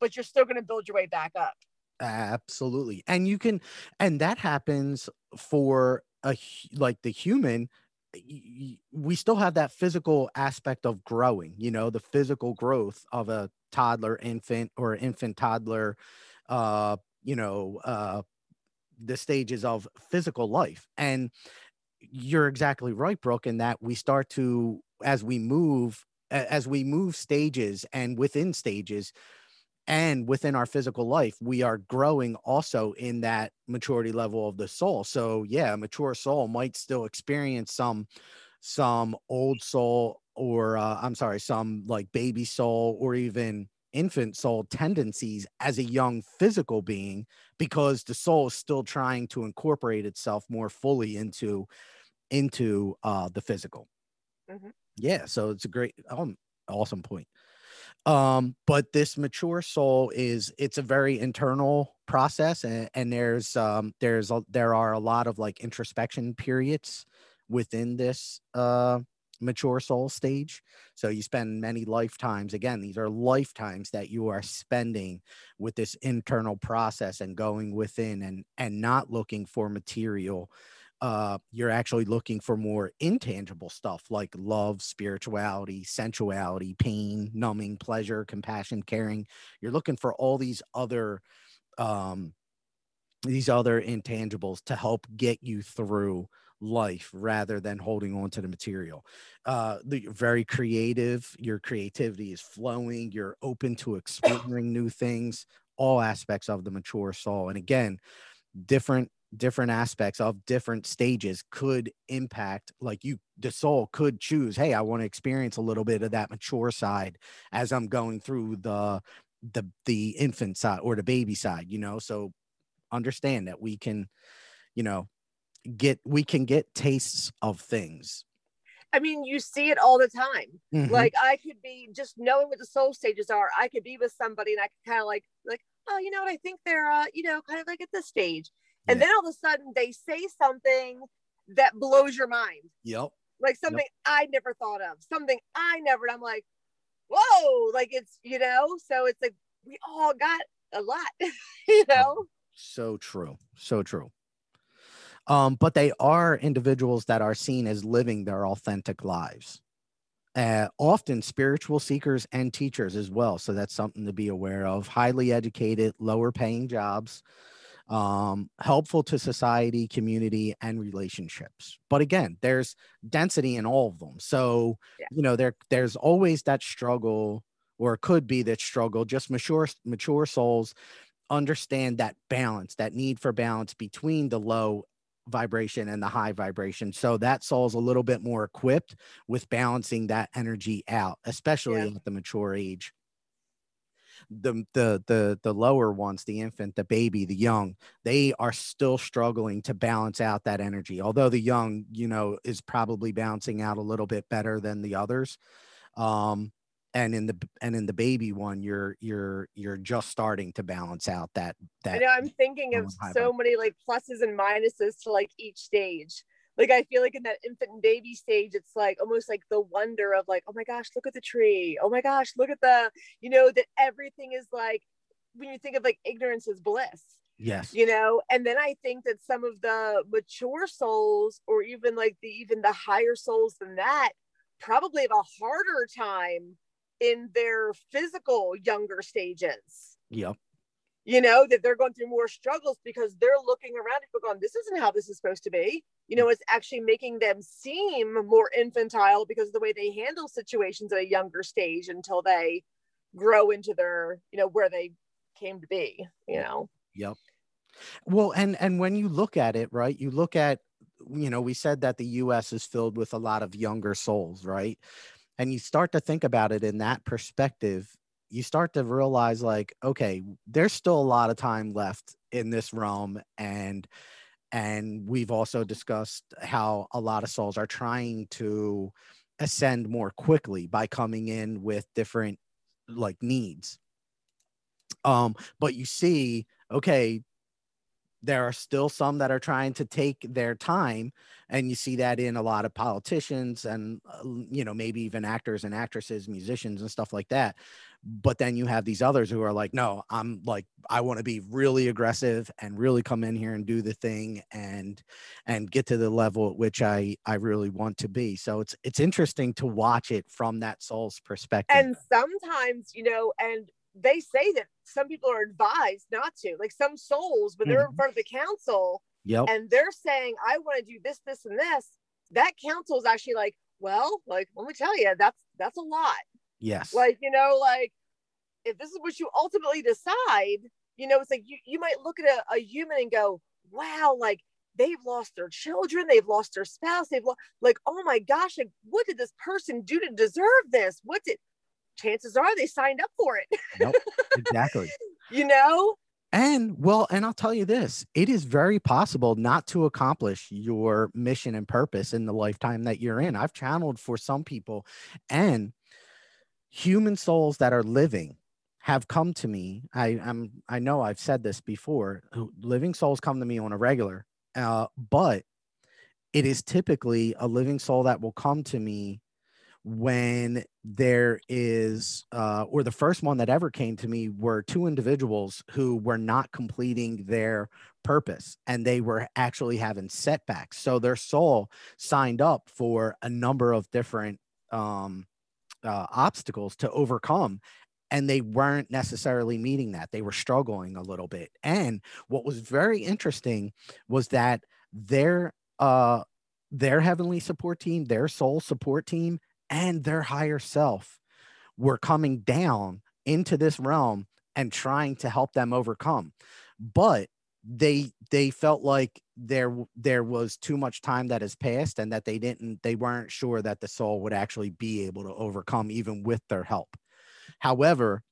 but you're still going to build your way back up. Absolutely. And you can, and that happens for a like the human. We still have that physical aspect of growing, you know, the physical growth of a toddler, infant, or infant toddler, uh, you know, uh, the stages of physical life. And you're exactly right, Brooke, in that we start to, as we move, as we move stages and within stages, and within our physical life we are growing also in that maturity level of the soul. So yeah a mature soul might still experience some some old soul or uh, i'm sorry some like baby soul or even infant soul tendencies as a young physical being because the soul is still trying to incorporate itself more fully into into uh the physical. Mhm. yeah so it's a great um, awesome point um but this mature soul is it's a very internal process and, and there's um there's a, there are a lot of like introspection periods within this uh mature soul stage. So you spend many lifetimes again these are lifetimes that you are spending with this internal process and going within and and not looking for material uh, you're actually looking for more intangible stuff like love, spirituality, sensuality, pain, numbing, pleasure, compassion, caring. You're looking for all these other um, these other intangibles to help get you through life rather than holding on to the material. Uh, the, you're very creative. Your creativity is flowing. You're open to [COUGHS] exploring new things. All aspects of the mature soul. And again, different different aspects of different stages could impact like you the soul could choose hey i want to experience a little bit of that mature side as i'm going through the the the infant side or the baby side you know so understand that we can you know get we can get tastes of things I mean, you see it all the time. Mm-hmm. Like I could be just knowing what the soul stages are. I could be with somebody and I could kind of like, like, oh, you know what? I think they're, uh, you know, kind of like at this stage and yeah. then all of a sudden they say something that blows your mind. Yep. Like something yep. I never thought of, something I never. I'm like, whoa! Like it's you know. So it's like we all got a lot, [LAUGHS] you know. So true. So true. Um, but they are individuals that are seen as living their authentic lives. Uh, often spiritual seekers and teachers as well. So that's something to be aware of. Highly educated, lower paying jobs um, helpful to society, community, and relationships. But again, there's density in all of them. So, yeah. you know, there there's always that struggle, or could be that struggle. Just mature mature souls understand that balance, that need for balance between the low vibration and the high vibration. So that soul's a little bit more equipped with balancing that energy out, especially yeah. at the mature age the the the the lower ones the infant the baby the young they are still struggling to balance out that energy although the young you know is probably balancing out a little bit better than the others um and in the and in the baby one you're you're you're just starting to balance out that that I know I'm thinking of so many like pluses and minuses to like each stage like I feel like in that infant and baby stage, it's like almost like the wonder of like, oh my gosh, look at the tree. Oh my gosh, look at the, you know, that everything is like when you think of like ignorance is bliss. Yes. You know, and then I think that some of the mature souls or even like the even the higher souls than that probably have a harder time in their physical younger stages. Yep you know that they're going through more struggles because they're looking around and going this isn't how this is supposed to be. You know it's actually making them seem more infantile because of the way they handle situations at a younger stage until they grow into their you know where they came to be you know? Yep. Well and and when you look at it right you look at you know we said that the us is filled with a lot of younger souls right? And you start to think about it in that perspective you start to realize like okay there's still a lot of time left in this realm and and we've also discussed how a lot of souls are trying to ascend more quickly by coming in with different like needs. Um but you see okay there are still some that are trying to take their time and you see that in a lot of politicians and uh, you know maybe even actors and actresses musicians and stuff like that. But then you have these others who are like no i'm like i want to be really aggressive and really come in here and do the thing and and get to the level at which i i really want to be. So it's it's interesting to watch it from that soul's perspective. And sometimes you know and they say that some people are advised not to. Like some souls, when they're mm-hmm. in front of the council yep. and they're saying, I want to do this, this, and this, that council is actually like, well, like, let me tell you, that's that's a lot. Yes. Like, you know, like if this is what you ultimately decide, you know, it's like you, you might look at a, a human and go, wow, like they've lost their children, they've lost their spouse, they've lost like, oh my gosh, like what did this person do to deserve this? What did chances are they signed up for it. Nope, [LAUGHS] exactly. you know? And well, and I'll tell you this it is very possible not to accomplish your mission and purpose in the lifetime that you're in. I've channeled for some people, and human souls that are living have come to me. I, I'm I know I've said this before. Living souls come to me on a regular, uh, but it is typically a living soul that will come to me when there is uh, or the first one that ever came to me were two individuals who were not completing their purpose and they were actually having setbacks. So their soul signed up for a number of different um, uh, obstacles to overcome and they weren't necessarily meeting that. They were struggling a little bit. And what was very interesting was that their uh their heavenly support team their soul support team and their higher self were coming down into this realm and trying to help them overcome. But they they felt like there there was too much time that has passed and that they didn't they weren't sure that the soul would actually be able to overcome even with their help. However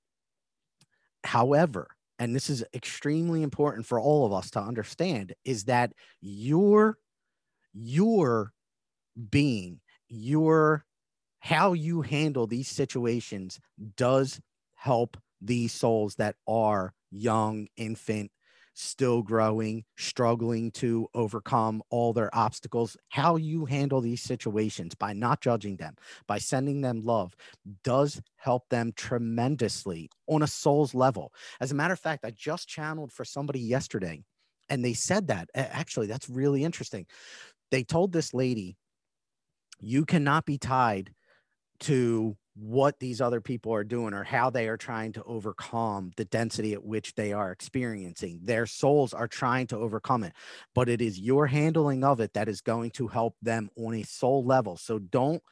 however and this is extremely important for all of us to understand is that your your being your how you handle these situations does help these souls that are young, infant, still growing, struggling to overcome all their obstacles. How you handle these situations by not judging them, by sending them love, does help them tremendously on a soul's level. As a matter of fact, I just channeled for somebody yesterday and they said that. Actually, that's really interesting. They told this lady, you cannot be tied to what these other people are doing or how they are trying to overcome the density at which they are experiencing. Their souls are trying to overcome it, but it is your handling of it that is going to help them on a soul level. So don't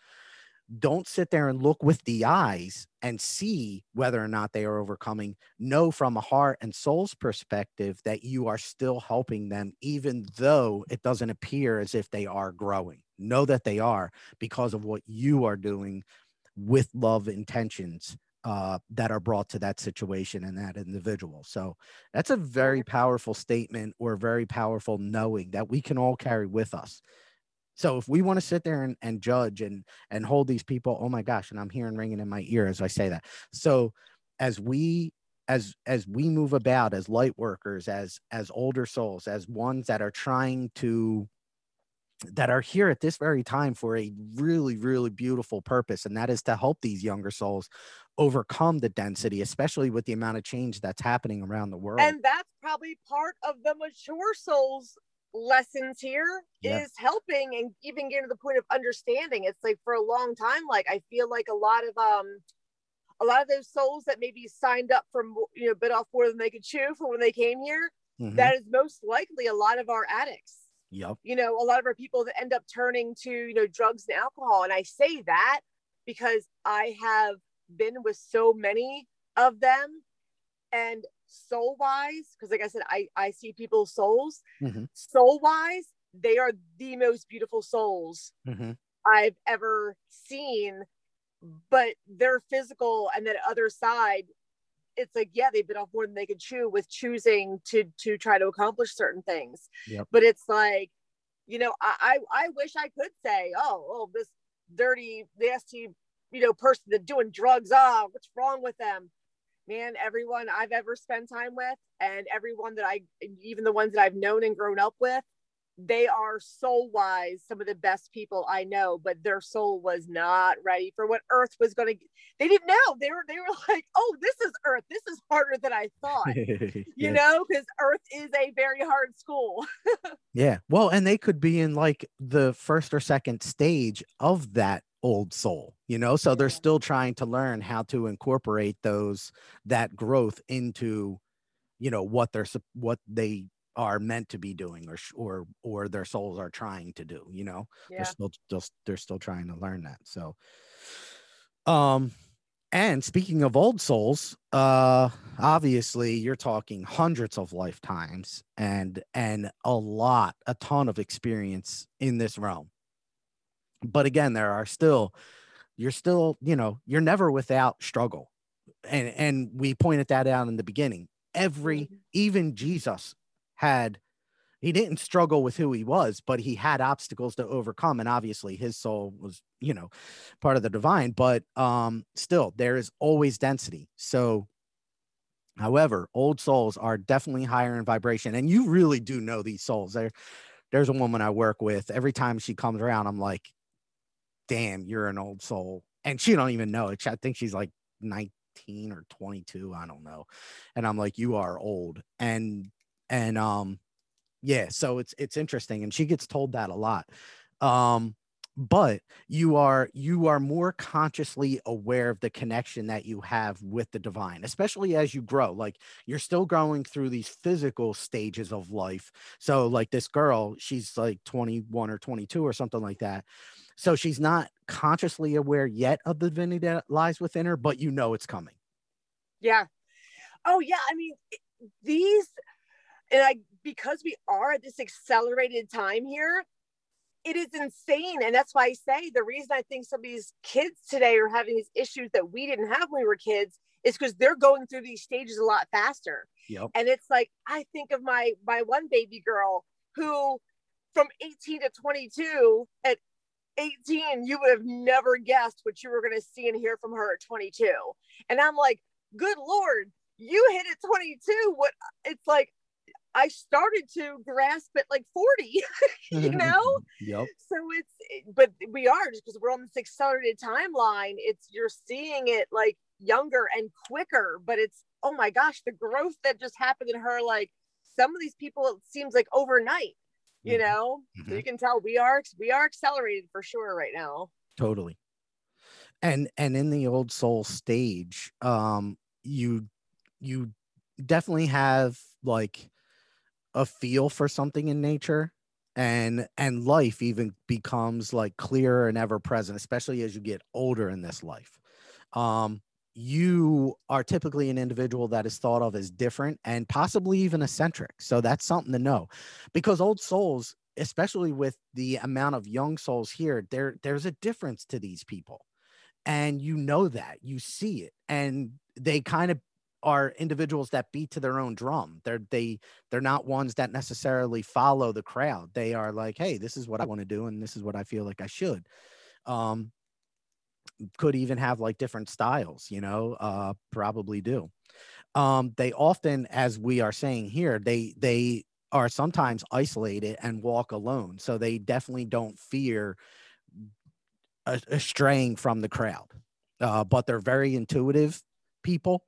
don't sit there and look with the eyes and see whether or not they are overcoming. Know from a heart and soul's perspective that you are still helping them, even though it doesn't appear as if they are growing. Know that they are because of what you are doing with love intentions uh, that are brought to that situation and that individual. So that's a very powerful statement or very powerful knowing that we can all carry with us. So if we want to sit there and, and judge and and hold these people, oh my gosh, and I'm hearing ringing in my ear as I say that. So as we as as we move about as light workers, as as older souls, as ones that are trying to that are here at this very time for a really really beautiful purpose and that is to help these younger souls overcome the density especially with the amount of change that's happening around the world and that's probably part of the mature souls lessons here yeah. is helping and even getting to the point of understanding. It's like for a long time, like I feel like a lot of um a lot of those souls that maybe signed up from you know bit off more than they could chew for when they came here. Mm-hmm. That is most likely a lot of our addicts. Yep. You know, a lot of our people that end up turning to, you know, drugs and alcohol. And I say that because I have been with so many of them and soul wise because like i said i i see people's souls mm-hmm. soul wise they are the most beautiful souls mm-hmm. i've ever seen but their physical and that other side it's like yeah they've been off more than they could chew with choosing to to try to accomplish certain things yep. but it's like you know I, I i wish i could say oh oh this dirty nasty you know person that doing drugs ah oh, what's wrong with them man, everyone I've ever spent time with and everyone that I, even the ones that I've known and grown up with, they are soul wise some of the best people I know, but their soul was not ready for what Earth was going to. They didn't know. They were they were [LAUGHS] like, "Oh, this is Earth. This is harder than I thought." [LAUGHS] yeah. You know, because Earth is a very hard school. [LAUGHS] yeah, well, and they could be in like the first or second stage of that old soul you know so they're still trying to learn how to incorporate those that growth into you know what they're what they are meant to be doing or or or their souls are trying to do you know? Yeah. they're still just they're still trying to learn that so. Um and speaking of old souls uh obviously you're talking hundreds of lifetimes and and a lot a ton of experience in this realm. But again there are still you're still you know you're never without struggle. And and we pointed that out in the beginning. Every mm-hmm. even jesus had he didn't struggle with who he was, but he had obstacles to overcome. And obviously his soul was, you know, part of the divine, but um, still there is always density. So, however, old souls are definitely higher in vibration. And you really do know these souls. There, there's a woman I work with. Every time she comes around, I'm like, damn, you're an old soul. And she don't even know it. I think she's like 19 or 22. I don't know. And I'm like, you are old. And, and, um, yeah so it's it's interesting and she gets told that a lot. Um but you are you are more consciously aware of the connection that you have with the divine especially as you grow. Like you're still growing through these physical stages of life. So like this girl she's like 21 or 22 or something like that. So she's not consciously aware yet of the divinity that lies within her but you know it's coming. Yeah. Oh yeah i mean these and I because we are at this accelerated time here, it is insane. And that's why I say the reason I think some of these kids today are having these issues that we didn't have when we were kids is because they're going through these stages a lot faster. Yep. And it's like I think of my my one baby girl who from 18 to 22 at 18 you would have never guessed what you were going to see and hear from her at 22 and i'm like good lord you hit at 22 what it's like I started to grasp at like 40, [LAUGHS] you [LAUGHS] know? yep. So it's, but we are just because we're on this accelerated timeline. It's, you're seeing it like younger and quicker, but it's, oh my gosh, the growth that just happened in her, like some of these people, it seems like overnight, you mm-hmm. know? Mm-hmm. So you can tell we are, we are accelerated for sure right now. Totally. And, and in the old soul stage, um, you, you definitely have like, a feel for something in nature and and life even becomes like clearer and ever present especially as you get older in this life. Um you are typically an individual that is thought of as different and possibly even eccentric so that's something to know. Because old souls especially with the amount of young souls here there there's a difference to these people. And you know that you see it and they kind of are individuals that beat to their own drum. They're they they're not ones that necessarily follow the crowd. They are like, hey, this is what I want to do, and this is what I feel like I should. Um, could even have like different styles, you know, uh, probably do. Um, they often, as we are saying here, they they are sometimes isolated and walk alone, so they definitely don't fear a, a straying from the crowd. Uh, but they're very intuitive people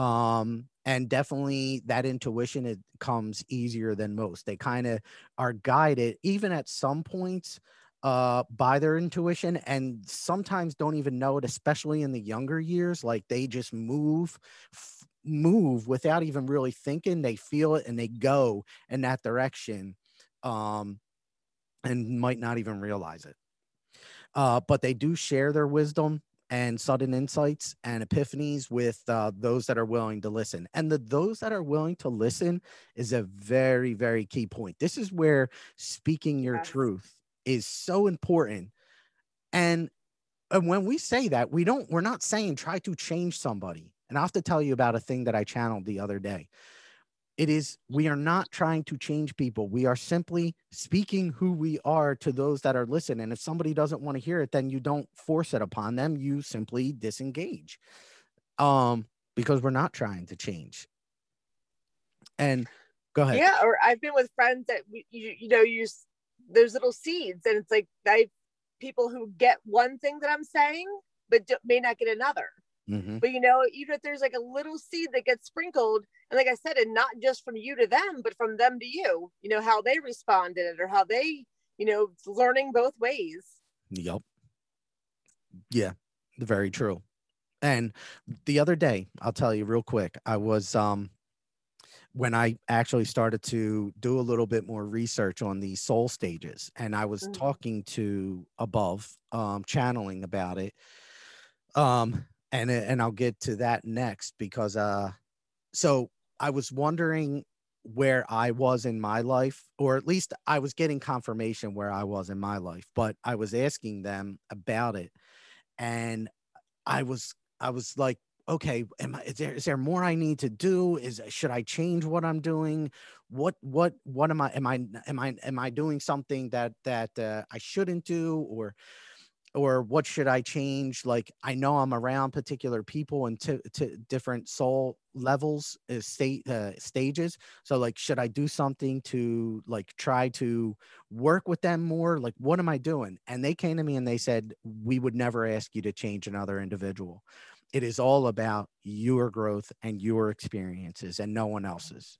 um and definitely that intuition it comes easier than most. They kind of are guided even at some points uh by their intuition and sometimes don't even know it especially in the younger years like they just move f- move without even really thinking. They feel it and they go in that direction um and might not even realize it. Uh but they do share their wisdom and sudden insights and epiphanies with uh, those that are willing to listen. And the those that are willing to listen is a very, very key point. This is where speaking your yes. truth is so important. And, and when we say that, we don't, we're not saying try to change somebody. And I have to tell you about a thing that I channeled the other day. It is, we are not trying to change people. We are simply speaking who we are to those that are listening. And if somebody doesn't want to hear it, then you don't force it upon them. You simply disengage. Um, because we're not trying to change. And go ahead. Yeah, or I've been with friends that you you know use there's little seeds, and it's like I people who get one thing that I'm saying, but may not get another. Mm-hmm. But you know, even if there's like a little seed that gets sprinkled, and like I said, and not just from you to them, but from them to you, you know, how they responded or how they, you know, learning both ways. Yep. Yeah, very true. And the other day, I'll tell you real quick, I was um when I actually started to do a little bit more research on the soul stages, and I was mm-hmm. talking to above, um, channeling about it. Um, and and I'll get to that next because uh so I was wondering where I was in my life or at least I was getting confirmation where I was in my life but I was asking them about it. And I was I was like okay am i is there is there more i need to do? Is should i change what i'm doing? What what what am i am i am i am i doing something that that uh, i shouldn't do? Or or what should I change? Like I know I'm around particular people and to, to different soul levels, uh, state uh, stages. So like, should I do something to like try to work with them more? Like, what am I doing? And they came to me and they said, we would never ask you to change another individual. It is all about your growth and your experiences and no one else's.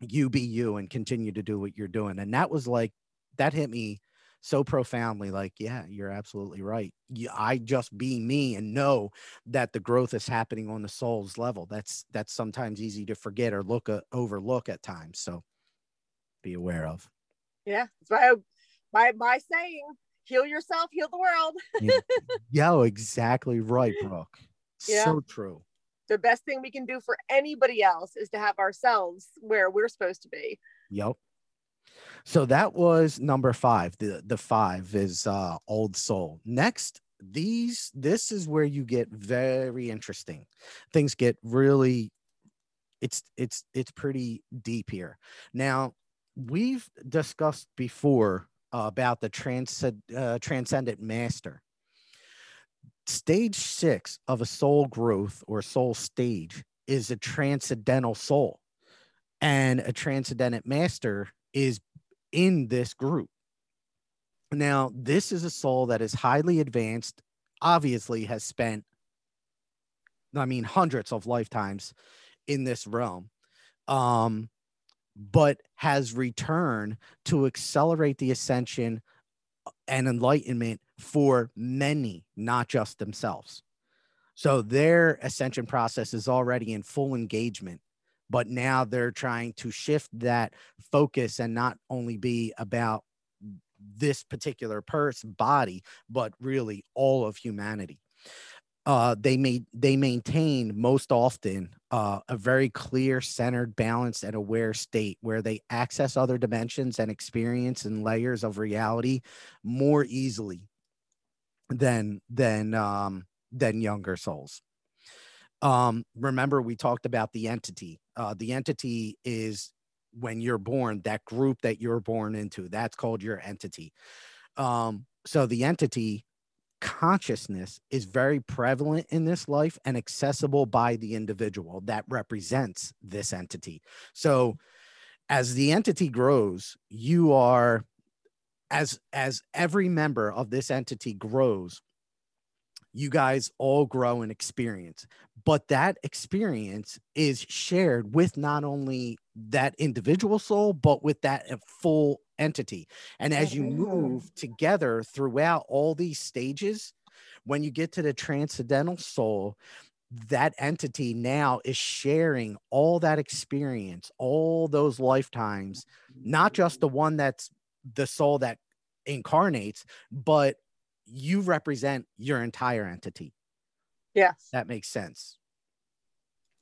You be you and continue to do what you're doing. And that was like, that hit me so profoundly like yeah you're absolutely right. I just be me and know that the growth is happening on the soul's level. That's that's sometimes easy to forget or look uh, overlook at times so be aware of. Yeah that's my my my saying heal yourself heal the world. Yeah, [LAUGHS] yeah exactly right brooke. Yeah. so true. The best thing we can do for anybody else is to have ourselves where we're supposed to be. Yep so that was number five. The the five is uh old soul. Next, these this is where you get very interesting. Things get really it's it's it's pretty deep here. Now, we've discussed before uh, about the transcend, uh, transcendent master. Stage six of a soul growth or soul stage is a transcendental soul, and a transcendent master is in this group. Now, this is a soul that is highly advanced, obviously, has spent, I mean, hundreds of lifetimes in this realm, um, but has returned to accelerate the ascension and enlightenment for many, not just themselves. So their ascension process is already in full engagement but now they're trying to shift that focus and not only be about this particular person body but really all of humanity uh, they made they maintain most often uh, a very clear, centered, balanced, and aware state where they access other dimensions and experience and layers of reality more easily than than um, than younger souls. Um, remember, we talked about the entity. Uh, the entity is when you're born, that group that you're born into, that's called your entity. Um, so the entity consciousness is very prevalent in this life and accessible by the individual that represents this entity. So as the entity grows, you are as as every member of this entity grows, you guys all grow in experience but that experience is shared with not only that individual soul but with that uh, full entity and as you mm-hmm. move together throughout all these stages when you get to the transcendental soul that entity now is sharing all that experience all those lifetimes not just the one that's the soul that incarnates but you represent your entire entity. Yes. That makes sense.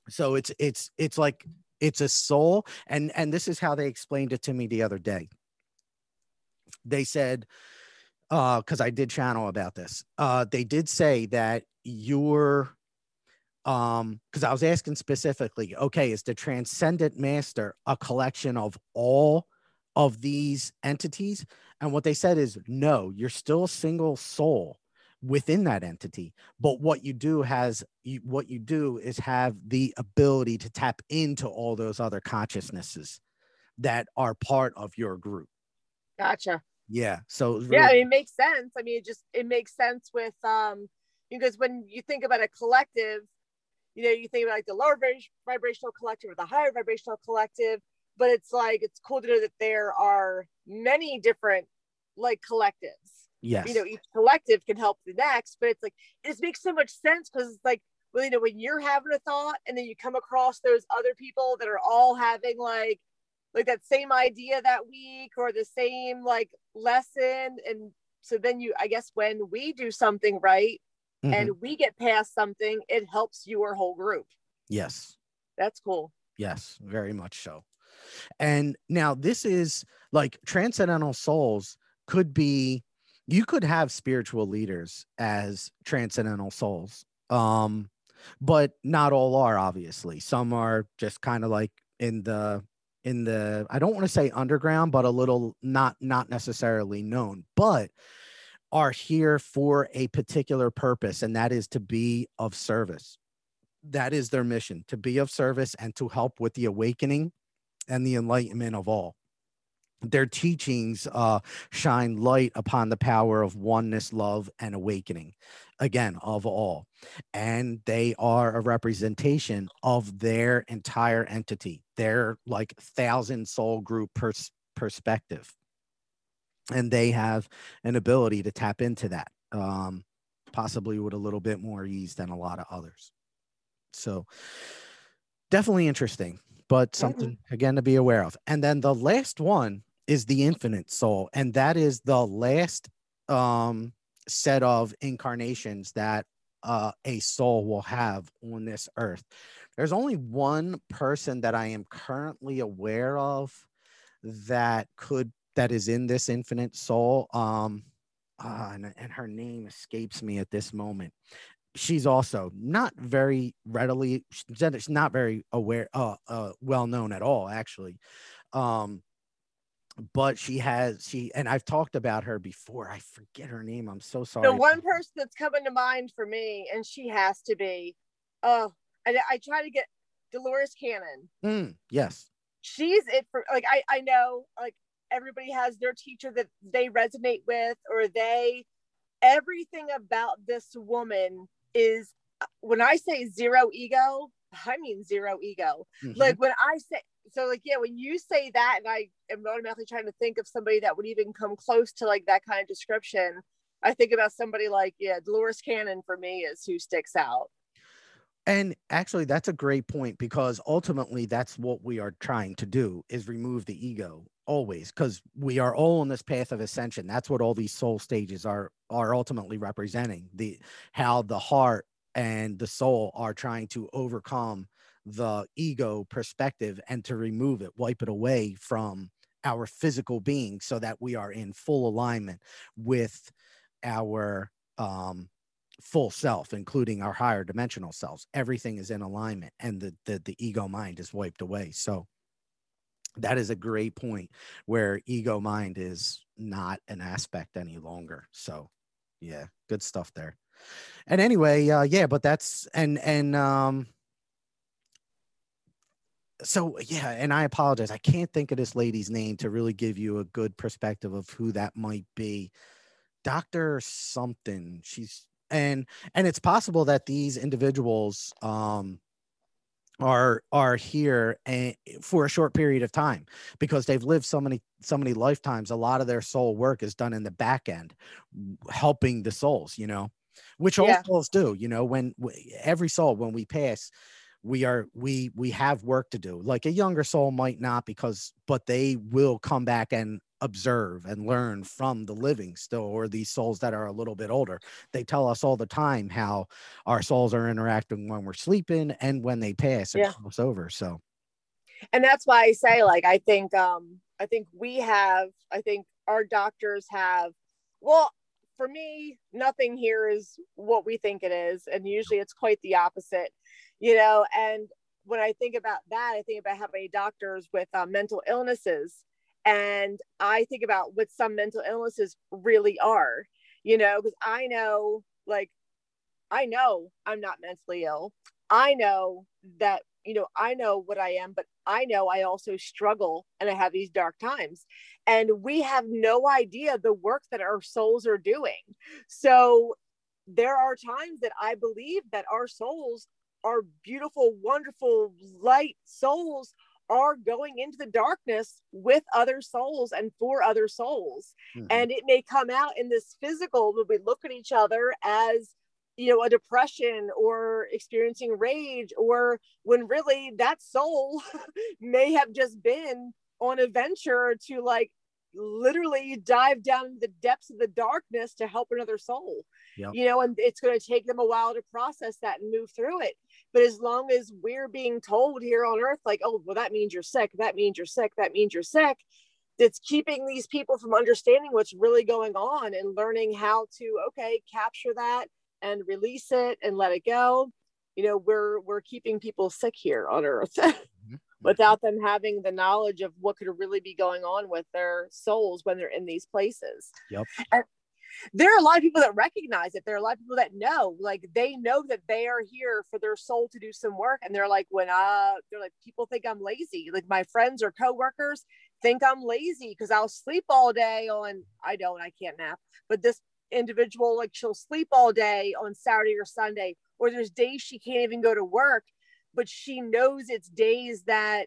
So it's it's it's like it's a soul and and this is how they explained it to me the other day. They said uh cuz I did channel about this. Uh they did say that your um because I was asking specifically, okay, is the transcendent master a collection of all of these entities. And what they said is no, you're still a single soul within that entity. But what you do has you, what you do is have the ability to tap into all those other consciousnesses that are part of your group. Gotcha. Yeah. So really- yeah, it makes sense. I mean, it just it makes sense with um because when you think about a collective, you know, you think about like the lower vibrational collective or the higher vibrational collective but it's like it's cool to know that there are many different like collectives. Yes. you know each collective can help the next but it's like it just makes so much sense because it's like well you know when you're having a thought and then you come across those other people that are all having like like that same idea that week or the same like lesson and so then you i guess when we do something right mm-hmm. and we get past something it helps your whole group. Yes. That's cool. Yes very much so. And now this is like transcendental souls could be you could have spiritual leaders as transcendental souls. Um but not all are obviously. Some are just kind of like in the in the I don't want to say underground, but a little not not necessarily known, but are here for a particular purpose, and that is to be of service. That is their mission to be of service and to help with the awakening and the enlightenment of all their teachings uh, shine light upon the power of oneness, love, and awakening, again, of all. And they are a representation of their entire entity, their like thousand soul group pers- perspective. And they have an ability to tap into that, um, possibly with a little bit more ease than a lot of others. So, definitely interesting but something again to be aware of. And then the last one is the infinite soul and that is the last um set of incarnations that uh, a soul will have on this earth. There's only one person that i am currently aware of that could that is in this infinite soul um uh, and, and her name escapes me at this moment. She's also not very readily she's not very aware uh, uh well known at all actually. Um but she has she and I've talked about her before. I forget her name. I'm so sorry. The one person that's coming to mind for me, and she has to be. Uh, I, I try to get Dolores Cannon. Mm, yes, she's it for like I I know like everybody has their teacher that they resonate with or they everything about this woman is when I say zero ego, I mean zero ego. Mm-hmm. Like when I say so like yeah when you say that and i am automatically trying to think of somebody that would even come close to like that kind of description i think about somebody like yeah dolores cannon for me is who sticks out. And actually that's a great point because ultimately that's what we are trying to do is remove the ego always because we are all on this path of ascension. That's what all these soul stages are are ultimately representing the how the heart and the soul are trying to overcome the ego perspective and to remove it, wipe it away from our physical being so that we are in full alignment with our um, full self, including our higher dimensional selves. Everything is in alignment and the, the, the ego mind is wiped away. So that is a great point where ego mind is not an aspect any longer. So yeah, good stuff there. And anyway, uh, yeah, but that's and and um so yeah, and I apologize. I can't think of this lady's name to really give you a good perspective of who that might be. Doctor something. She's and and it's possible that these individuals um are are here and for a short period of time because they've lived so many so many lifetimes a lot of their soul work is done in the back end helping the souls you know which all yeah. souls do you know when every soul when we pass we are we we have work to do like a younger soul might not because but they will come back and observe and learn from the living still or these souls that are a little bit older. They tell us all the time how our souls are interacting when we're sleeping and when they pass and yeah. cross over so. And that's why i say like i think um i think we have i think our doctors have well for me nothing here is what we think it is and usually it's quite the opposite you know and when i think about that i think about how many doctors with uh, mental illnesses and i think about what some mental illnesses really are you know because i know like i know i'm not mentally ill. I know that you know i know what i am but i know i also struggle and i have these dark times. And we have no idea the work that our souls are doing. So there are times that i believe that our souls our beautiful, wonderful light souls are going into the darkness with other souls and for other souls. Mm-hmm. And it may come out in this physical when we look at each other as you know a depression or experiencing rage or when really that soul [LAUGHS] may have just been on a venture to like literally dive down the depths of the darkness to help another soul yep. you know and it's going to take them a while to process that and move through it but as long as we're being told here on earth, like, oh, well, that means you're sick, that means you're sick, that means you're sick, it's keeping these people from understanding what's really going on and learning how to, okay, capture that and release it and let it go. you know we're we're keeping people sick here on earth [LAUGHS] Mhm. without them having the knowledge of what could really be going on with their souls when they're in these places Yep. and there are a lot of people that recognize it. There are a lot of people that know like they know that they are here for their soul to do some work and they're like when I, they're like people think i'm lazy. Like my friends or coworkers think i'm lazy because i'll sleep all day on i don't i can't nap but this individual like she'll sleep all day on saturday or sunday or there's days she can't even go to work but she knows it's days that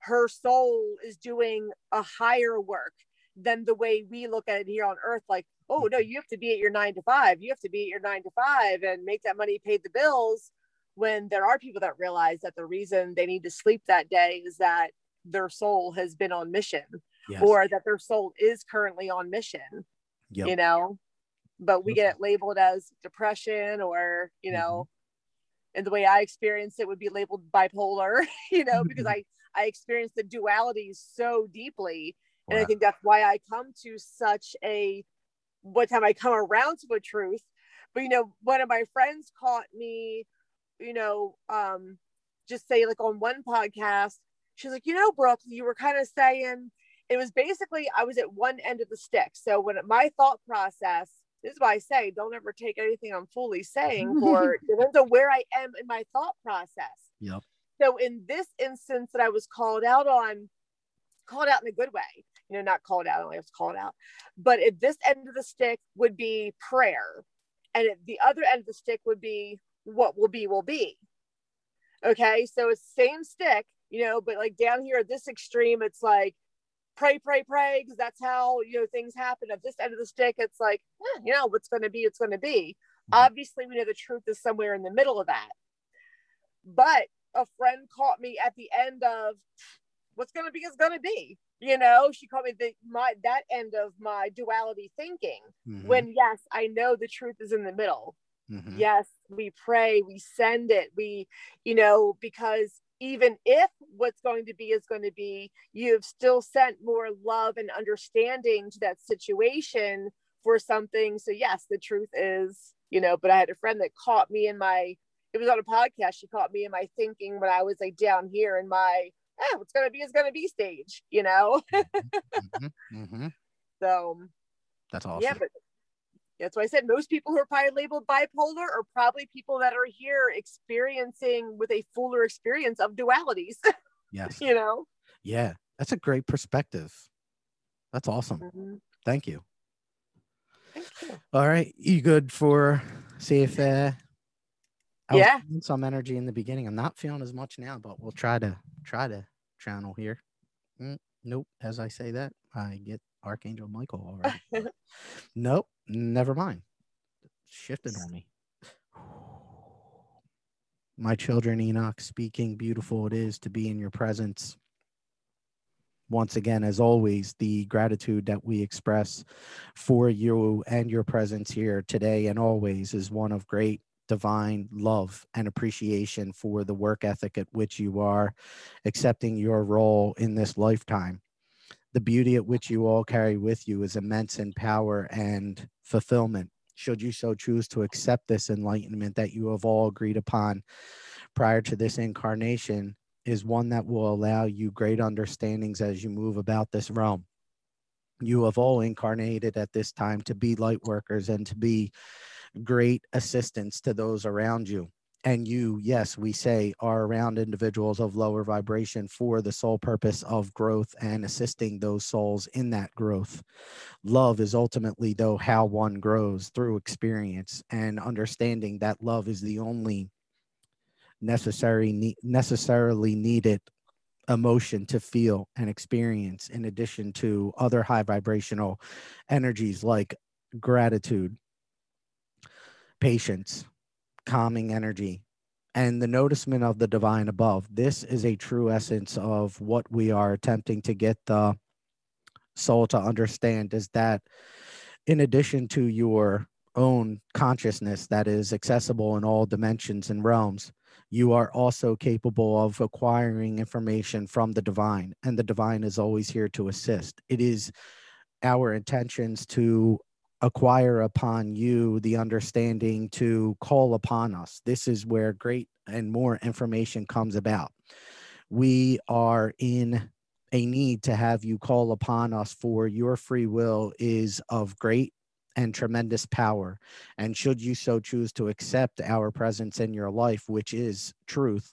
her soul is doing a higher work than the way we look at it here on earth like oh no you have to be at your nine to five you have to be at your nine to five and make that money pay the bills when there are people that realize that the reason they need to sleep that day is that their soul has been on mission Yes. or that their soul is currently on mission Yep. you know but we Yep. get it labeled as depression or you Mm-hmm. know and the way i experienced it would be labeled bipolar [LAUGHS] you know because Mhm. i i experienced the duality so deeply and i think that's why i come to such a what time i come around to a truth but you know one of my friends caught me you know um just say like on one podcast she's like you know brooke you were kind of saying it was basically I was at one end of the stick. So when my thought process, this is why I say don't ever take anything I'm fully saying for [LAUGHS] depends on where I am in my thought process. Yep. So in this instance that I was called out on, called out in a good way, you know, not called out, I only have to call it out. But at this end of the stick would be prayer. And at the other end of the stick would be what will be will be. Okay. So it's same stick, you know, but like down here at this extreme, it's like pray, pray, pray, because that's how you know things happen. At this end of the stick, it's like, eh, you know, what's gonna be, it's gonna be. Mhm. Obviously, we know the truth is somewhere in the middle of that. But a friend caught me at the end of what's gonna be is gonna be. You know, she caught me the my that end of my duality thinking. Mhm. When yes, I know the truth is in the middle Mhm. yes we pray we send it we you know because even if what's going to be is going to be you've still sent more love and understanding to that situation for something so yes the truth is you know but i had a friend that caught me in my it was on a podcast she caught me in my thinking when i was like down here in my eh, what's going to be is going to be stage you know Mhm. Mhm. so That's awesome. yeah but that's why I said most people who are probably labeled bipolar are probably people that are here experiencing with a fuller experience of dualities, yes. [LAUGHS] you know? Yeah. That's a great perspective. That's awesome. Mhm. Thank you. Thank you. All right. You good for see if uh I Yeah. some energy in the beginning. I'm not feeling as much now, but we'll try to try to channel here. Mm, nope. As I say that, I get Archangel Michael already. [LAUGHS] nope. Never mind. Shifted on me. [SIGHS] My children, Enoch, speaking, beautiful it is to be in your presence. Once again, as always, the gratitude that we express for you and your presence here today and always is one of great divine love and appreciation for the work ethic at which you are accepting your role in this lifetime. The beauty at which you all carry with you is immense in power and fulfillment. Should you so choose to accept this enlightenment that you have all agreed upon prior to this incarnation, is one that will allow you great understandings as you move about this realm. You have all incarnated at this time to be light workers and to be great assistance to those around you. And you, yes, we say, are around individuals of lower vibration for the sole purpose of growth and assisting those souls in that growth. Love is ultimately, though, how one grows through experience and understanding that love is the only necessary ne- necessarily needed emotion to feel and experience in addition to other high vibrational energies like gratitude patience calming energy and the noticement of the divine above this is a true essence of what we are attempting to get the soul to understand is that in addition to your own consciousness that is accessible in all dimensions and realms you are also capable of acquiring information from the divine, and the divine is always here to assist. It is our intentions to acquire upon you the understanding to call upon us. This is where great and more information comes about. We are in a need to have you call upon us for your free will is of great and tremendous power. And should you so choose to accept our presence in your life, which is truth,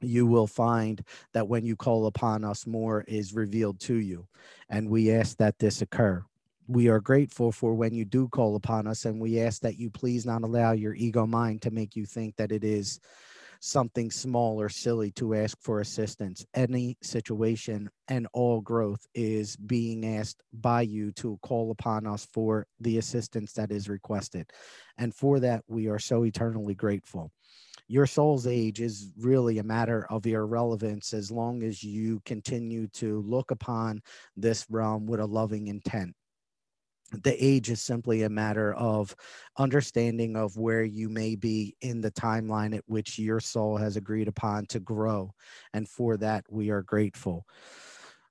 you will find that when you call upon us, more is revealed to you. And we ask that this occur. We are grateful for when you do call upon us, and we ask that you please not allow your ego mind to make you think that it is something small or silly to ask for assistance. Any situation and all growth is being asked by you to call upon us for the assistance that is requested. And for that, we are so eternally grateful. Your soul's age is really a matter of irrelevance as long as you continue to look upon this realm with a loving intent the age is simply a matter of understanding of where you may be in the timeline at which your soul has agreed upon to grow and for that we are grateful.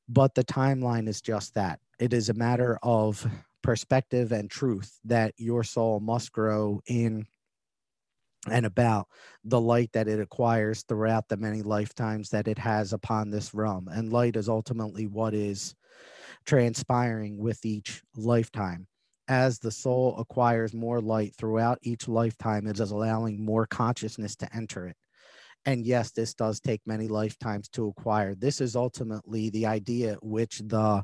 But the timeline is just that. It is a matter of perspective and truth that your soul must grow in and about the light that it acquires throughout the many lifetimes that it has upon this realm. And light is ultimately what is transpiring with each lifetime. As the soul acquires more light throughout each lifetime, it is allowing more consciousness to enter it. And yes, this does take many lifetimes to acquire. This is ultimately the idea which the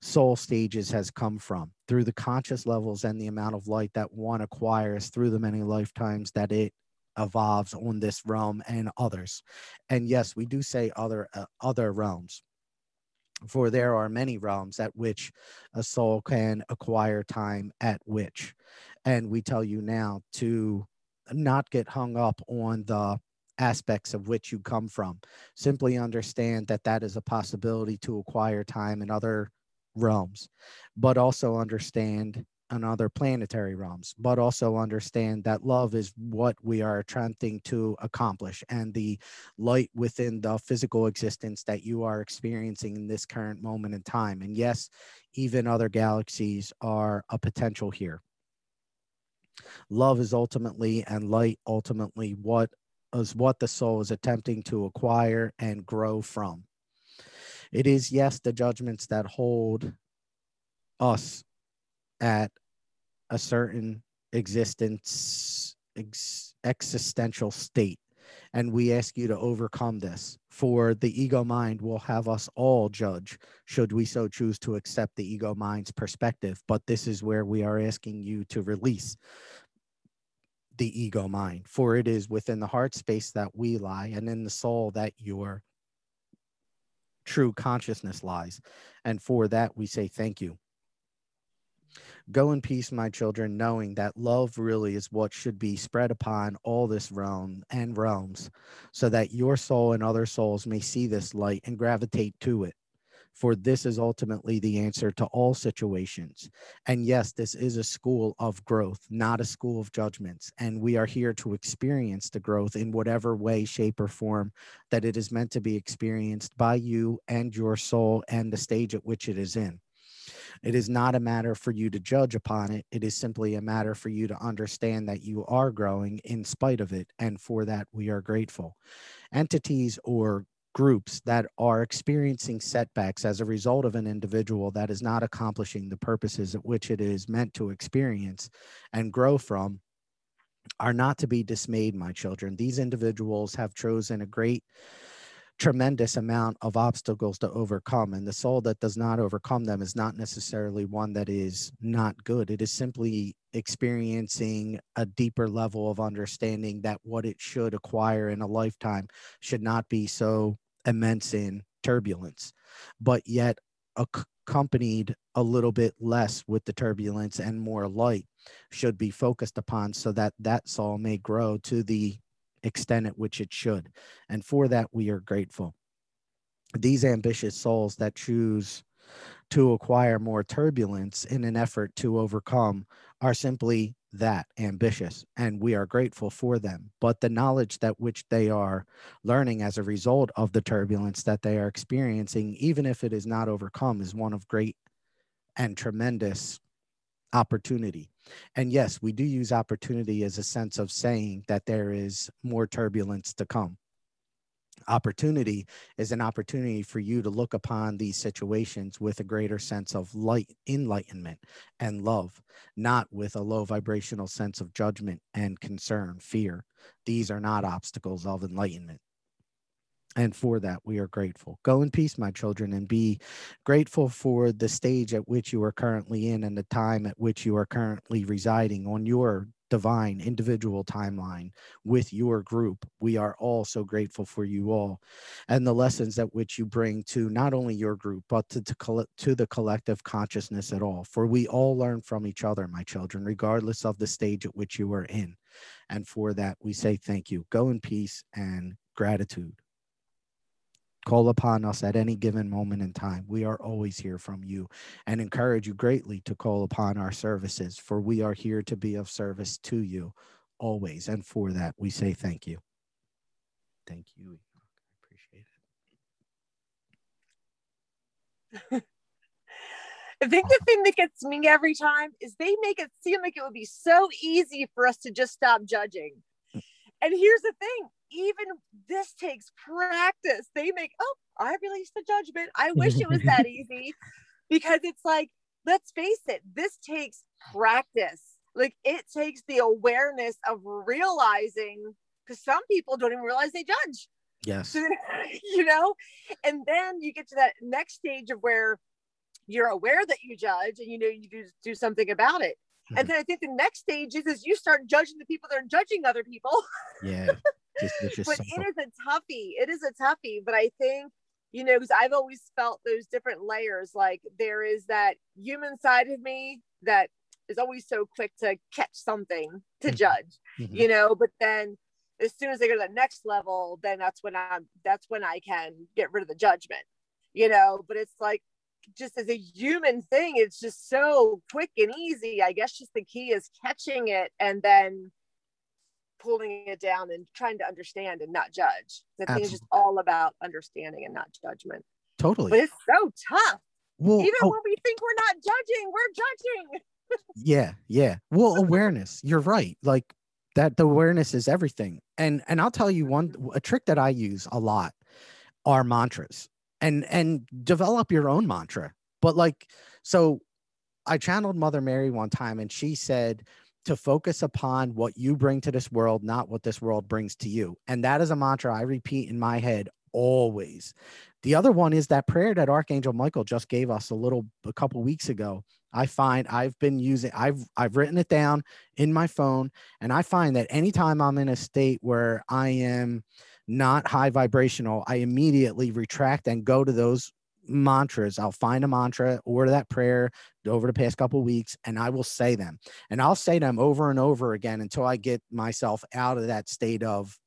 soul stages has come from through the conscious levels and the amount of light that one acquires through the many lifetimes that it evolves on this realm and others. And yes, we do say other uh, other realms for there are many realms at which a soul can acquire time at which. And we tell you now to not get hung up on the aspects of which you come from. Simply understand that that is a possibility to acquire time in other realms. But also understand and other planetary realms, but also understand that love is what we are attempting to accomplish and the light within the physical existence that you are experiencing in this current moment in time. And yes, even other galaxies are a potential here. Love is ultimately and light ultimately what is what the soul is attempting to acquire and grow from. It is, yes, the judgments that hold us at a certain existence ex- existential state. And we ask you to overcome this. For the ego mind will have us all judge should we so choose to accept the ego mind's perspective. But this is where we are asking you to release the ego mind. For it is within the heart space that we lie and in the soul that your true consciousness lies. And for that we say thank you Go in peace, my children, knowing that love really is what should be spread upon all this realm and realms, so that your soul and other souls may see this light and gravitate to it. For this is ultimately the answer to all situations. And yes, this is a school of growth, not a school of judgments. And we are here to experience the growth in whatever way, shape, or form that it is meant to be experienced by you and your soul and the stage at which it is in. It is not a matter for you to judge upon it. It is simply a matter for you to understand that you are growing in spite of it. And for that, we are grateful. Entities or groups that are experiencing setbacks as a result of an individual that is not accomplishing the purposes at which it is meant to experience and grow from are not to be dismayed, my children. These individuals have chosen a great tremendous amount of obstacles to overcome and the soul that does not overcome them is not necessarily one that is not good. It is simply experiencing a deeper level of understanding that what it should acquire in a lifetime should not be so immense in turbulence but yet accompanied a little bit less with the turbulence and more light should be focused upon so that that soul may grow to the extent at which it should. And for that, we are grateful. These ambitious souls that choose to acquire more turbulence in an effort to overcome are simply that ambitious and we are grateful for them but the knowledge that which they are learning as a result of the turbulence that they are experiencing even if it is not overcome is one of great and tremendous opportunity. And yes, we do use opportunity as a sense of saying that there is more turbulence to come. Opportunity is an opportunity for you to look upon these situations with a greater sense of light, enlightenment, and love, not with a low vibrational sense of judgment and concern, fear. These are not obstacles of enlightenment. And for that, we are grateful. Go in peace, my children, and be grateful for the stage at which you are currently in and the time at which you are currently residing on your divine individual timeline with your group. We are all so grateful for you all and the lessons that which you bring to not only your group, but to, to, to the collective consciousness at all. For we all learn from each other, my children, regardless of the stage at which you are in. And for that, we say thank you. Go in peace and gratitude. Call upon us at any given moment in time. We are always here from you and encourage you greatly to call upon our services, for we are here to be of service to you always. And for that, we say thank you. Thank you. I appreciate it. [LAUGHS] I think the thing that gets me every time is they make it seem like it would be so easy for us to just stop judging. And here's the thing even this takes practice. They make, oh, I released the judgment. I wish it was that [LAUGHS] easy because it's like, let's face it, this takes practice. Like it takes the awareness of realizing, because some people don't even realize they judge. Yes. [LAUGHS] you know, and then you get to that next stage of where you're aware that you judge and you know you do do something about it. And then I think the next stage is, is you start judging the people that are judging other people. [LAUGHS] Yeah. Just, just but it is a toughie. It is a toughie. But I think, you know, because I've always felt those different layers. Like there is that human side of me that is always so quick to catch something to mm-hmm. judge, mm-hmm. you know, but then as soon as they go to the next level, then that's when I'm that's when I can get rid of the judgment, you know. But it's like just as a human thing, it's just so quick and easy. I guess just the key is catching it and then pulling it down and trying to understand and not judge. The thing is just all about understanding and not judgment. Totally. But it's so tough. Well, Even oh, when we think we're not judging, we're judging. [LAUGHS] yeah, yeah. Well, awareness. You're right. Like that the awareness is everything. And and I'll tell you one a trick that I use a lot are mantras. And and develop your own mantra. But like so I channeled Mother Mary one time and she said to focus upon what you bring to this world, not what this world brings to you. And that is a mantra I repeat in my head always. The other one is that prayer that Archangel Michael just gave us a little a couple weeks ago. I find I've been using I've I've written it down in my phone and I find that anytime I'm in a state where I am not high vibrational, I immediately retract and go to those mantras. I'll find a mantra, or that prayer over the past couple weeks, and I will say them. And I'll say them over and over again until I get myself out of that state of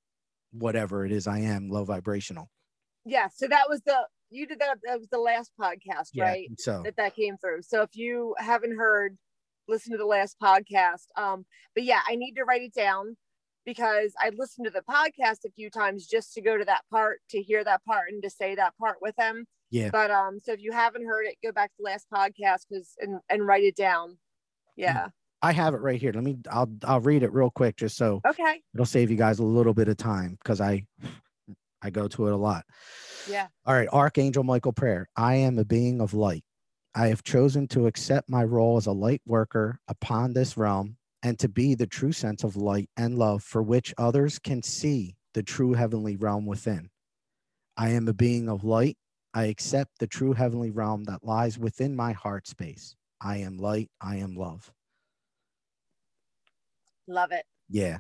whatever it is I am, low vibrational. Yeah. So that was the you did that. That was the last podcast, yeah, right? So that that came through. So if you haven't heard, listen to the last podcast. Um, but yeah, I need to write it down because I listened to the podcast a few times just to go to that part, to hear that part, and to say that part with them. Yeah. But um, so if you haven't heard it, go back to the last podcast because and and write it down. Yeah. I have it right here. Let me. I'll I'll read it real quick just so. Okay. It'll save you guys a little bit of time because I I go to it a lot. Yeah. All right. Archangel Michael prayer. I am a being of light. I have chosen to accept my role as a light worker upon this realm and to be the true sense of light and love for which others can see the true heavenly realm within. I am a being of light I accept the true heavenly realm that lies within my heart space. I am light. I am love. Love it. Yeah.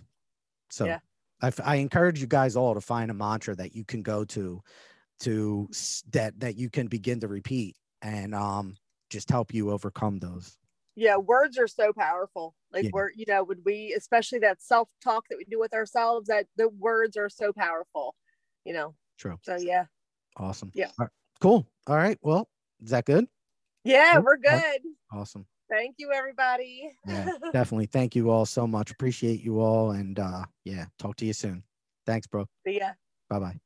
So yeah. I, I encourage you guys all to find a mantra that you can go to, to that that you can begin to repeat and um just help you overcome those. Yeah, words are so powerful. Like yeah. we're, you know, would we, especially that self talk that we do with ourselves, that the words are so powerful. You know. True. So yeah. Awesome. Yeah. Cool. All right. Well, is that good? Yeah, we're good. Awesome. Thank you, everybody. yeah, [LAUGHS] definitely. Thank you all so much. Appreciate you all. And uh, yeah, talk to you soon. Thanks, bro. See ya. Bye bye.